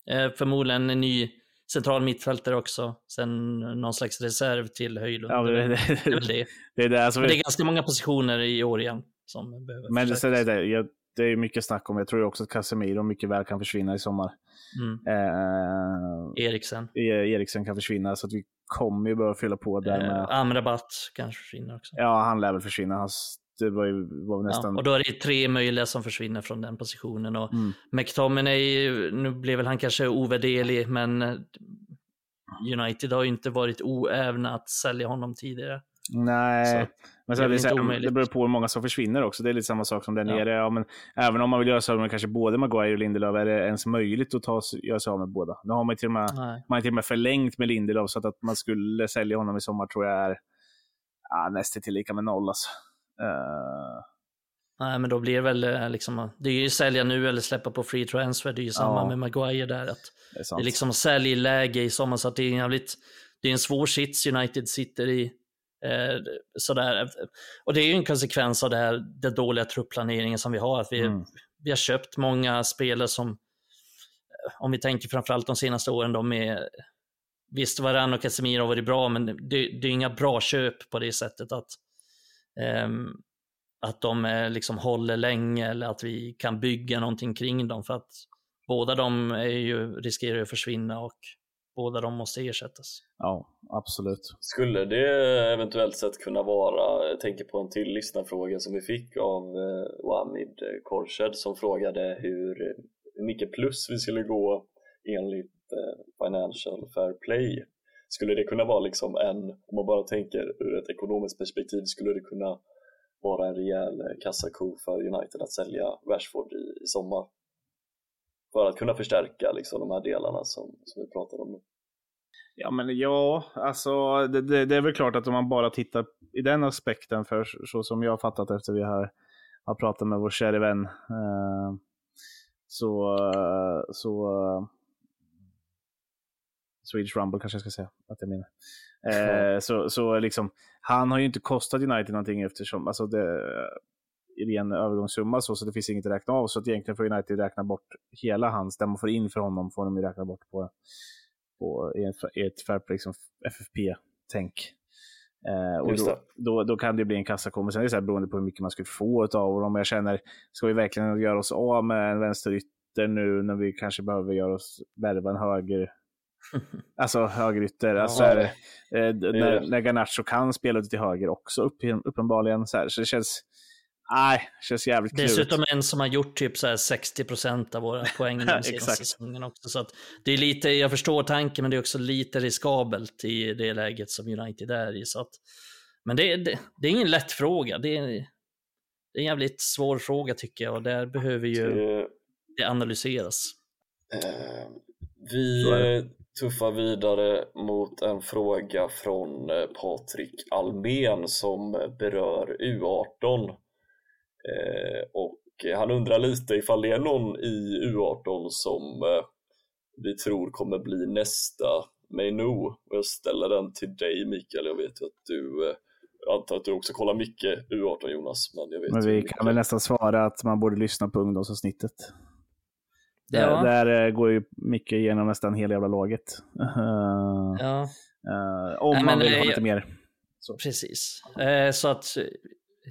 Eh, förmodligen en ny central mittfältare också. Sen någon slags reserv till Höjlund. Ja, det, det, det det, är det. *laughs* Men det är ganska många positioner i år igen som behöver Men det, det, det, det är mycket snack om, jag tror också att Casemiro mycket väl kan försvinna i sommar. Mm. Eh, Eriksen. E- Eriksen kan försvinna, så att vi kommer ju behöva fylla på där med... Eh, Amrabat kanske försvinner också. Ja, han lär väl försvinna. Det var ju var nästan... Ja, och då är det tre möjliga som försvinner från den positionen. Och Mm. McTominay, nu blev väl han kanske ovärderlig, men eh, United har ju inte varit oävna att sälja honom tidigare. Nej, Så men det så är är det, här, det beror på hur många som försvinner också. Det är lite samma sak som där Ja. nere. Ja, men även om man vill göra sig av med kanske både Maguire och Lindelöf, är det ens möjligt att ta, göra sig av med båda? Nu har man till och med, Nej. man till och med förlängt med Lindelöf, så att, att man skulle sälja honom i sommar tror jag är ja, nästan till lika med noll. Alltså. Eh, Nej, men då blir det väl eh, liksom, det är ju sälja nu eller släppa på free transfer. Det är ju samma Ja. med Maguire där. Att det är sant. det är liksom säljläge i sommar, så att det är en jävligt, det är en svår sits United sitter i. Eh, sådär. Och det är ju en konsekvens av det här, den dåliga truppplaneringen som vi har. Att vi, Mm. vi har köpt många spelare som, eh, om vi tänker framförallt de senaste åren, de är, visst Varann och Casemiro har varit bra, men det, det är inga bra köp på det sättet att, ehm, att de eh, liksom håller länge eller att vi kan bygga någonting kring dem. För att båda de är ju, riskerar att försvinna och båda de måste ersättas. Ja, absolut. Skulle det eventuellt sett kunna vara, jag tänker på en till lyssnarfråga som vi fick av eh, Wamid Korshed som frågade hur, hur mycket plus vi skulle gå enligt eh, Financial Fair Play. Skulle det kunna vara liksom en, om man bara tänker ur ett ekonomiskt perspektiv, skulle det kunna vara en rejäl kassako för United att sälja Rashford i, i sommar? För att kunna förstärka liksom de här delarna som, som vi pratade om nu. Ja, men ja, alltså det, det, det är väl klart att om man bara tittar i den aspekten, för så som jag har fattat efter vi har, har pratat med vår kära vän, eh, så, så eh, Swedish Rumble kanske jag ska säga att jag menar. Eh, så, så liksom, han har ju inte kostat United någonting eftersom, alltså det ren övergångssumma så, så det finns inget att räkna av. Så att egentligen får United räkna bort hela hans, det man får in för honom får de ju räkna bort på, på i, ett fair liksom FFP-tänk. Eh, och då, då, då kan det bli en kassako. Men sen är det så här beroende på hur mycket man skulle få av dem. Jag känner, ska vi verkligen göra oss av med en vänsterytter nu när vi kanske behöver göra oss, värva en höger, *laughs* alltså högerytter. Alltså, Ja. är det, eh, när, när Garnacho kan spela ute till höger också upp, uppenbarligen. Så, här, så det känns, nej, det känns jävligt klurigt. Dessutom en som har gjort typ så här 60% av våra poäng de *laughs* senaste Exakt. säsongerna också. Så att det är lite, jag förstår tanken, men det är också lite riskabelt i det läget som United är i. Så att, men det, det, det är ingen lätt fråga. Det är, det är en jävligt svår fråga tycker jag och där behöver ju Det- det analyseras. Eh, Vi tuffar vidare mot en fråga från eh, Patrik Almen som berör U18. Eh, Och han undrar lite ifall det är någon i U18 som eh, vi tror kommer bli nästa Mainu. Och jag ställer den till dig Mikael, jag vet att du eh, jag antar att du också kollar mycket U18 Jonas, men jag vet Men vi mycket. kan väl nästan svara att man borde lyssna på ungdomsavsnittet. Där, Ja. där eh, går ju mycket igenom nästan hela jävla laget. Eh, Ja, *laughs* eh, om Nej, man vill ha eh, lite mer. precis. Eh, så att eh,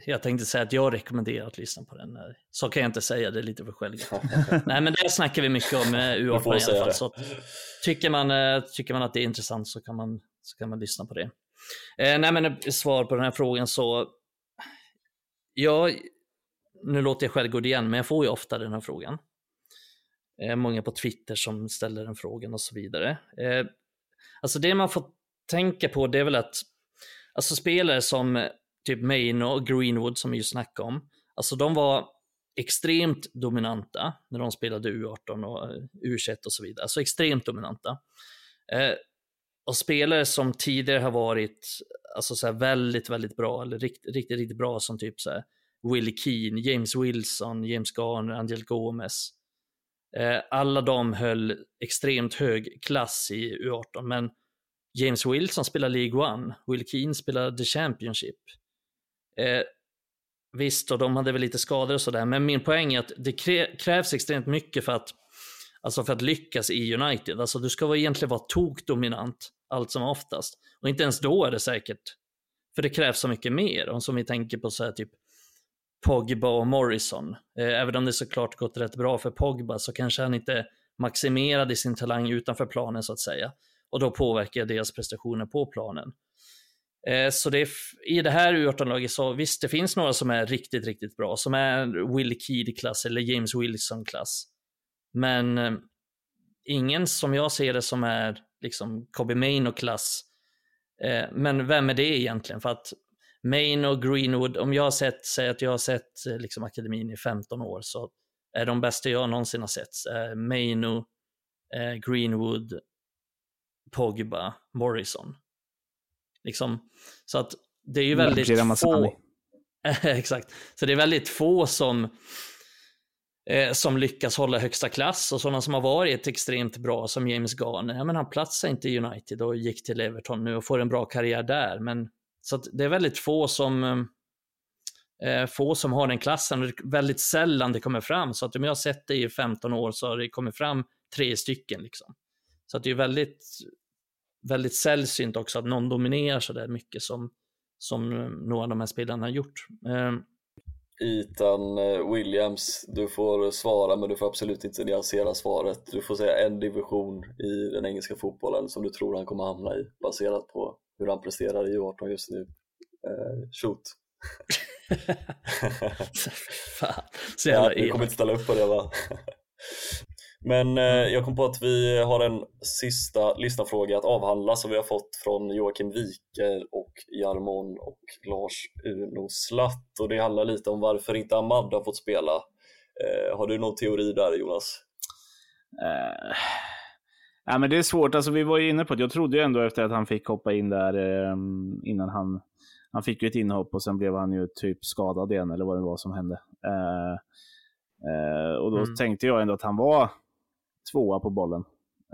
jag tänkte säga att jag rekommenderar att lyssna på den. Så kan jag inte säga, det är lite för självt. Nej, men det snackar vi mycket om eh, Du U18 får i alla fall. Så tycker, man, eh, tycker man att det är intressant så kan man, så kan man lyssna på det. Eh, nej, men eh, svar på den här frågan så. Ja, nu låter jag självgod igen, men jag får ju ofta den här frågan. Eh, många på Twitter som ställer den frågan och så vidare. Eh, alltså det man får tänka på det är väl att alltså spelare som typ Main och Greenwood som vi ju snackade om, alltså de var extremt dominanta när de spelade U18 och eh, U21 och så vidare. Alltså extremt dominanta. Eh, och spelare som tidigare har varit alltså så här väldigt, väldigt bra, eller riktigt, riktigt, riktigt bra som typ så här Willie Keane, James Wilson, James Garner, Angel Gomez. Eh, alla de höll extremt hög klass i U18, men James Wilson spelar League One, Willie Keane spelar The Championship. Eh, visst, och de hade väl lite skador och sådär, men min poäng är att det krävs extremt mycket för att, alltså för att lyckas i United. Alltså du ska vara egentligen vara tokdominant allt som oftast. Och inte ens då är det säkert. För det krävs så mycket mer. Och som vi tänker på så här typ Pogba och Morrison. Eh, även om det såklart gått rätt bra för Pogba så kanske han inte maximerade sin talang utanför planen så att säga. Och då påverkar deras prestationer på planen. Eh, så det är, i det här U18-laget så visst, det finns några som är riktigt, riktigt bra, som är Will Keed-klass eller James Wilson-klass. Men eh, ingen som jag ser det som är liksom Kobe Maino-klass. Eh, men vem är det egentligen? För att Main och Greenwood, om jag har sett, säger att jag har sett liksom akademin i 15 år, så är de bästa jag någonsin har sett Maino, Greenwood, Pogba, Morrison. Liksom, så att det är ju väldigt få... *laughs* Exakt. Så det är väldigt få som, eh, som lyckas hålla högsta klass och sådana som har varit extremt bra som James Garner. Ja, men han platsade inte i United och gick till Everton nu och får en bra karriär där. Men, så det är väldigt få som, eh, få som har den klassen och väldigt sällan det kommer fram. Så att om jag har sett det i 15 år så har det kommit fram tre stycken. Liksom. Så att det är väldigt väldigt sällsynt också att någon dominerar så där mycket som, som några av de här spelarna har gjort. Ehm, Ethan eh, Williams, du får svara men du får absolut inte nyansera svaret. Du får säga en division i den engelska fotbollen som du tror han kommer hamna i baserat på hur han presterar i 18 just nu. Uh, shoot! *laughs* Fan, så jävla ja, Du kommer inte ställa upp på det va? Men eh, mm. jag kom på att vi har en sista lyssnarfråga att avhandla som vi har fått från Joakim Wike och Jarmon och Lars Uno Slatt och det handlar lite om varför inte Ahmad har fått spela. Eh, har du någon teori där Jonas? Uh, ja, men det är svårt, alltså, vi var ju inne på det. Jag trodde ju ändå efter att han fick hoppa in där eh, innan han han fick ju ett inhopp och sen blev han ju typ skadad igen eller vad det var som hände. Uh, Uh, och då mm. tänkte jag ändå att han var tvåa på bollen.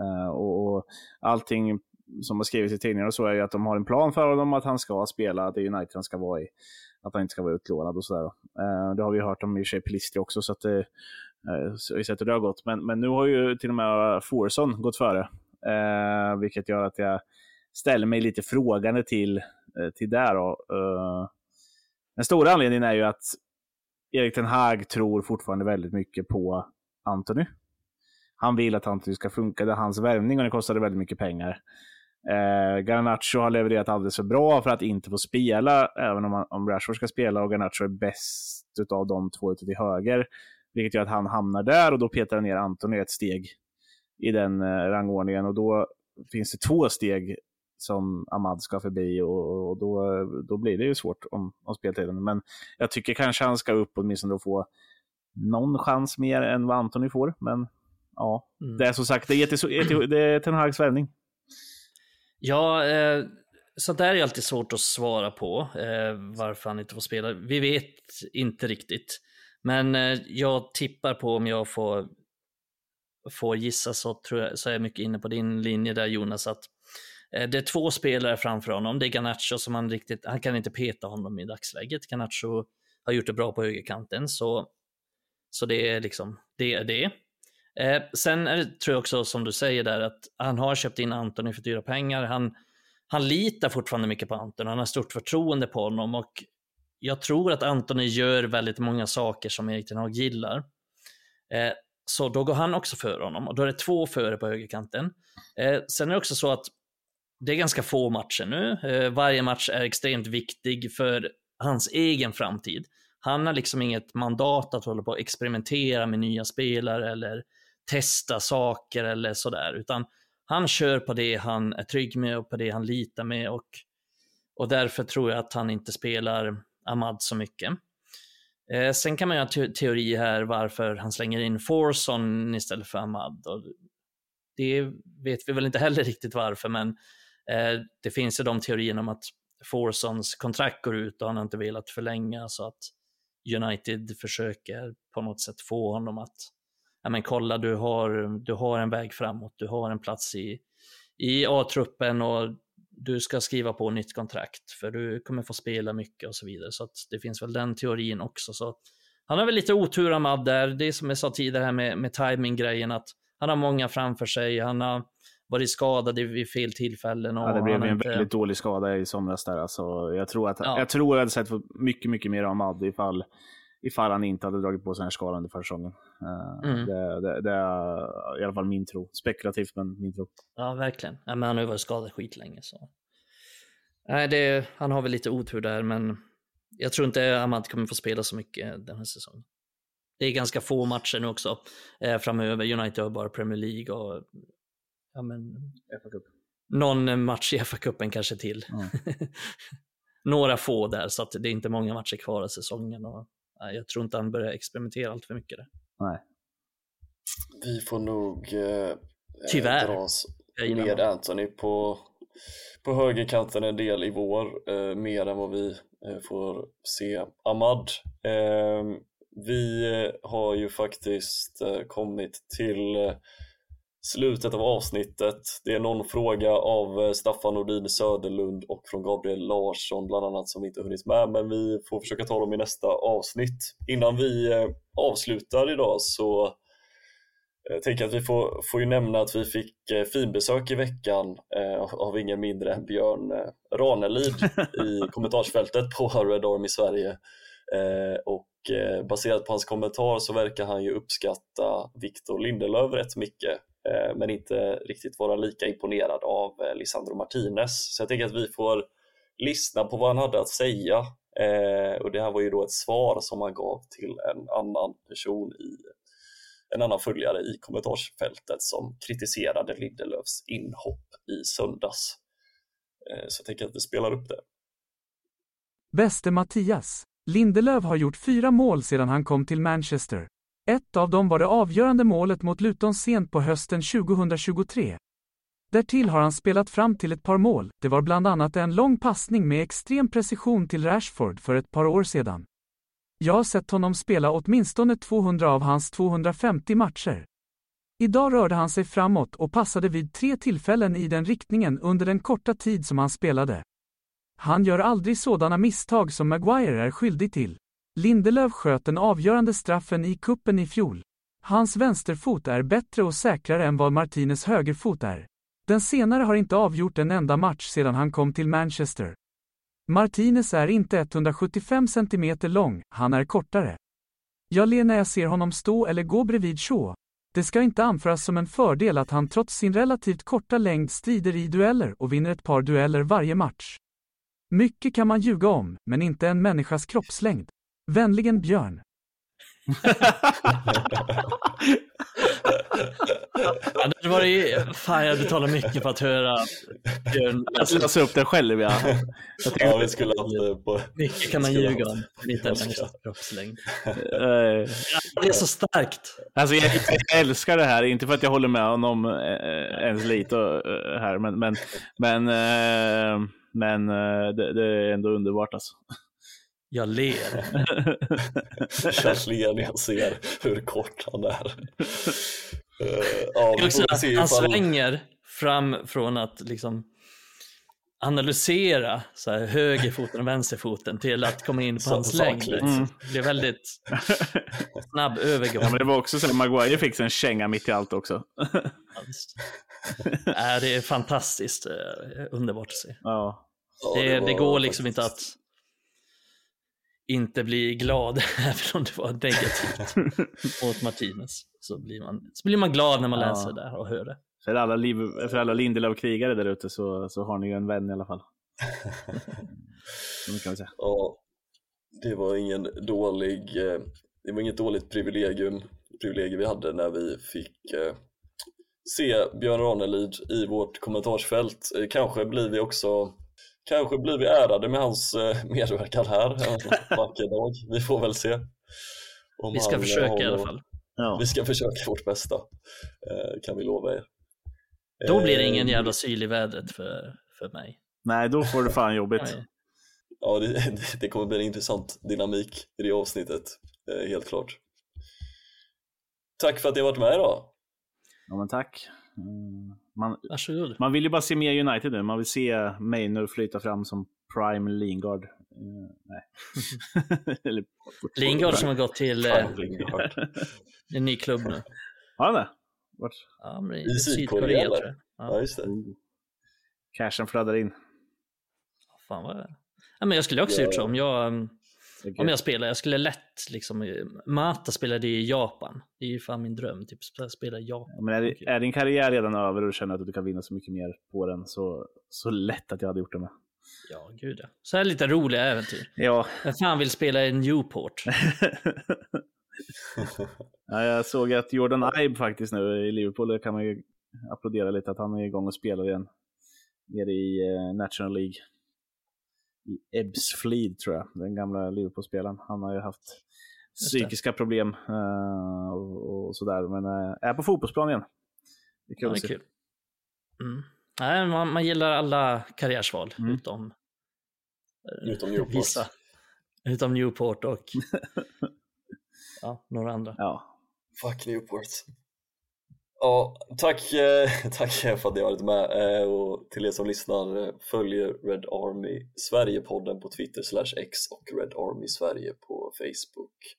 Uh, och, och, allting som har skrivits i tidningarna så är ju att de har en plan för honom att han ska spela, att det är United han ska vara i. Att han inte ska vara utlånad och sådär. Uh, det har vi hört om i och för sig Pelistri också, så att det, uh, så vi sett hur det har gått. Men, men nu har ju till och med Forson gått före, uh, vilket gör att jag ställer mig lite frågande till, till det. Då. den stora anledningen är ju att Erik Ten Hag tror fortfarande väldigt mycket på Anthony. Han vill att Antoni ska funka. Det är hans värvning och det kostade väldigt mycket pengar. Eh, Garnacho har levererat alldeles för bra för att inte få spela, även om, om Rashford ska spela och Garnacho är bäst av de två ute till höger. Vilket gör att han hamnar där och då petar han ner Antoni ett steg i den eh, rangordningen och då finns det två steg som Ahmad ska förbi och, och då, då blir det ju svårt om, om speltiden. Men jag tycker kanske han ska upp åtminstone få någon chans mer än vad Antoni får. Men ja, mm. det är som sagt, det är, det är Ten Hags värvning. Ja, eh, så där är alltid svårt att svara på eh, varför han inte får spela. Vi vet inte riktigt. Men eh, jag tippar på om jag får, får gissa så, tror jag, så är jag mycket inne på din linje där Jonas, att eh, det är två spelare framför honom. Det är Ganacho som han riktigt, han kan inte peta honom i dagsläget. Ganacho har gjort det bra på högerkanten, så, så det är liksom, det är det. Eh, sen är det, tror jag också som du säger där att han har köpt in Antoni för dyra pengar. Han, han litar fortfarande mycket på Anton. Han har stort förtroende på honom och jag tror att Antoni gör väldigt många saker som Erik Ten Hag gillar. Eh, så då går han också före honom och då är det två före på högerkanten. Eh, sen är det också så att det är ganska få matcher nu. Eh, varje match är extremt viktig för hans egen framtid. Han har liksom inget mandat att hålla på och experimentera med nya spelare eller testa saker eller sådär, utan han kör på det han är trygg med och på det han litar med och, och därför tror jag att han inte spelar Ahmad så mycket. Eh, sen kan man ju ha te teori här varför han slänger in Forson istället för Ahmad. Och det vet vi väl inte heller riktigt varför, men eh, det finns ju de teorierna om att Forsons kontrakt går ut och han har inte velat förlänga så att United försöker på något sätt få honom att ja men kolla du har, du har en väg framåt, du har en plats i, i A-truppen och du ska skriva på nytt kontrakt för du kommer få spela mycket och så vidare. Så att det finns väl den teorin också. Så han har väl lite otur Ahmad där. Det är som jag sa tidigare här med, med timing-grejen att han har många framför sig. Han har varit skadad vid fel tillfällen. Och ja, det blev en inte... väldigt dålig skada i somras där. Alltså, jag tror att ja. jag tror jag hade sett mycket, mycket mer av Ahmad ifall ifall han inte hade dragit på sig den här skadan under försäsongen. Uh, mm. det, det, det, är i alla fall min tro. Spekulativt, men min tro. Ja, verkligen. Ja, men han har ju varit skadad skitlänge. Så. Nej, det, han har väl lite otur där, men jag tror inte Ahmad kommer få spela så mycket den här säsongen. Det är ganska få matcher nu också eh, framöver. United har bara Premier League och ja, men, någon match i FA-cupen kanske till. Mm. *laughs* Några få där, så att det är inte många matcher kvar av säsongen. Och, jag tror inte han börjar experimentera allt för mycket där. Nej. Vi får nog eh, Tyvärr. dras med Anthony på, på högerkanten en del i vår, eh, mer än vad vi eh, får se Ahmad. Eh, vi har ju faktiskt eh, kommit till eh, slutet av avsnittet. Det är någon fråga av eh, Staffan Nordin Söderlund och från Gabriel Larsson bland annat som inte hunnit med men vi får försöka ta dem i nästa avsnitt. Innan vi avslutar idag så jag tänker att vi får, får ju nämna att vi fick finbesök i veckan av ingen mindre än Björn Ranelid i *laughs* kommentarsfältet på Red Army Sverige. och Eh, baserat på hans kommentar så verkar han ju uppskatta Victor Lindelöf rätt mycket eh, Eh, men inte riktigt vara lika imponerad av eh, Lisandro Martinez. Så jag tänker att vi får lyssna på vad han hade att säga eh, och det här var ju då ett svar som han gav till en annan person i en annan följare i kommentarsfältet som kritiserade Lindelöfs inhopp i söndags. Så jag tänker att vi spelar upp det. Bäste Mattias, Lindelöf har gjort fyra mål sedan han kom till Manchester. Ett av dem var det avgörande målet mot Luton sent på hösten 2023. Därtill har han spelat fram till ett par mål, det var bland annat en lång passning med extrem precision till Rashford för ett par år sedan. Jag har sett honom spela åtminstone 200 av hans 250 matcher. Idag rörde han sig framåt och passade vid tre tillfällen i den riktningen under den korta tid som han spelade. Han gör aldrig sådana misstag som Maguire är skyldig till. Lindelöf sköt den avgörande straffen i kuppen i fjol. Hans vänsterfot är bättre och säkrare än vad Martinez högerfot är. Den senare har inte avgjort en enda match sedan han kom till Manchester. Martinez är inte 175 cm lång, han är kortare. Jag ler när jag ser honom stå eller gå bredvid Shaw. Det ska inte anföras som en fördel att han trots sin relativt korta längd strider i dueller och vinner ett par dueller varje match. Mycket kan man ljuga om, men inte en människas kroppslängd. Vänligen Björn. *laughs* det var ju, fan jag betalar mycket för att höra Björn. Jag ska läsa upp det själv ja. ja vi skulle haft på... Mycket kan man ljuga om, inte en människas kroppslängd. *laughs* det är så starkt. Alltså jag, jag, älskar det här, inte för att jag håller med honom äh, ens lite äh, här, men, men, men äh, men uh, det, det, är ändå underbart alltså. Jag ler. *laughs* jag ler när jag ser hur kort han är. Uh, ja, också, han svänger fram från att liksom analysera så här, högerfoten och vänsterfoten till att komma in på hans längd. Mm. Det är väldigt snabb övergång. Ja, men det var också så att Maguire fick en känga mitt i allt också. ja, det är fantastiskt eh, underbart att se. Ja. Ja, det, det, det, går liksom inte att inte bli glad, *laughs* även om det var negativt *laughs* mot Martinez. Så blir, man, så blir man glad när man ja. läser det och hör det. För alla, liv, för alla Lindelöf-krigare där ute så, så har ni ju en vän i alla fall. *laughs* kan vi säga. Ja, det var ingen dålig, eh, det var inget dåligt privilegium, privilegium vi hade när vi fick eh, se Björn Ranelid i vårt kommentarsfält. Eh, kanske blir vi också Kanske blir vi ärade med hans eh, medverkan här en vacker dag. Vi får väl se. Om vi ska han, försöka i alla fall. Ja. Vi ska försöka vårt bästa, eh, kan vi lova er. Då blir det ingen jävla syl i vädret för, för mig. Nej, då får du fan jobbigt. ja, det, *laughs* det kommer bli en intressant dynamik i det avsnittet, helt klart. Tack för att ni har varit med idag. Ja, men tack. Mm. Man, Varsågod. man vill ju bara se mer United nu. Man vill se Maynard flyta fram som Prime Lingard. Uh, nej. *laughs* Eller, Lingard som har gått till uh, en ny klubb nu. Har han det? Vart? Ja, men I Sydkorea tror jag. Ja. ja, just det. Cashen flödar in. Fan vad... Ja, men jag skulle också ja. gjort så om jag... Um, Okay. Om jag spelar, jag skulle lätt liksom, Mata spelade i Japan. Det är ju fan min dröm, typ spela i Japan. Men är, är, din karriär redan över och du känner att du kan vinna så mycket mer på den så, så lätt att jag hade gjort det med. Ja, gud ja. Så här lite roliga äventyr. Ja. Vem fan vill spela i Newport? *laughs* *laughs* ja, jag såg att Jordan Ibe faktiskt nu i Liverpool, det kan man ju applådera lite att han är igång och spelar igen. Nere i uh, National League. I Ebbsfleet tror jag, den gamla Liverpool-spelaren. Han har ju haft psykiska problem uh, och, och, sådär, men uh, är på fotbollsplan igen. Det är kul ja, det är kul. Mm. Nej, man, man gillar alla karriärsval mm. utom, utom Newport. Vissa. Utom Newport och *laughs* ja, några andra. Ja. Fuck Newport. Ja, tack, eh, *laughs* tack för att ni har varit med eh, och till er som lyssnar eh, följer Red Army Sverige-podden på Twitter slash X och Red Army Sverige på Facebook.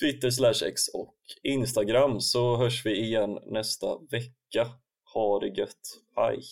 Twitter slash X och Instagram så hörs vi igen nästa vecka. Ha det gött, hej!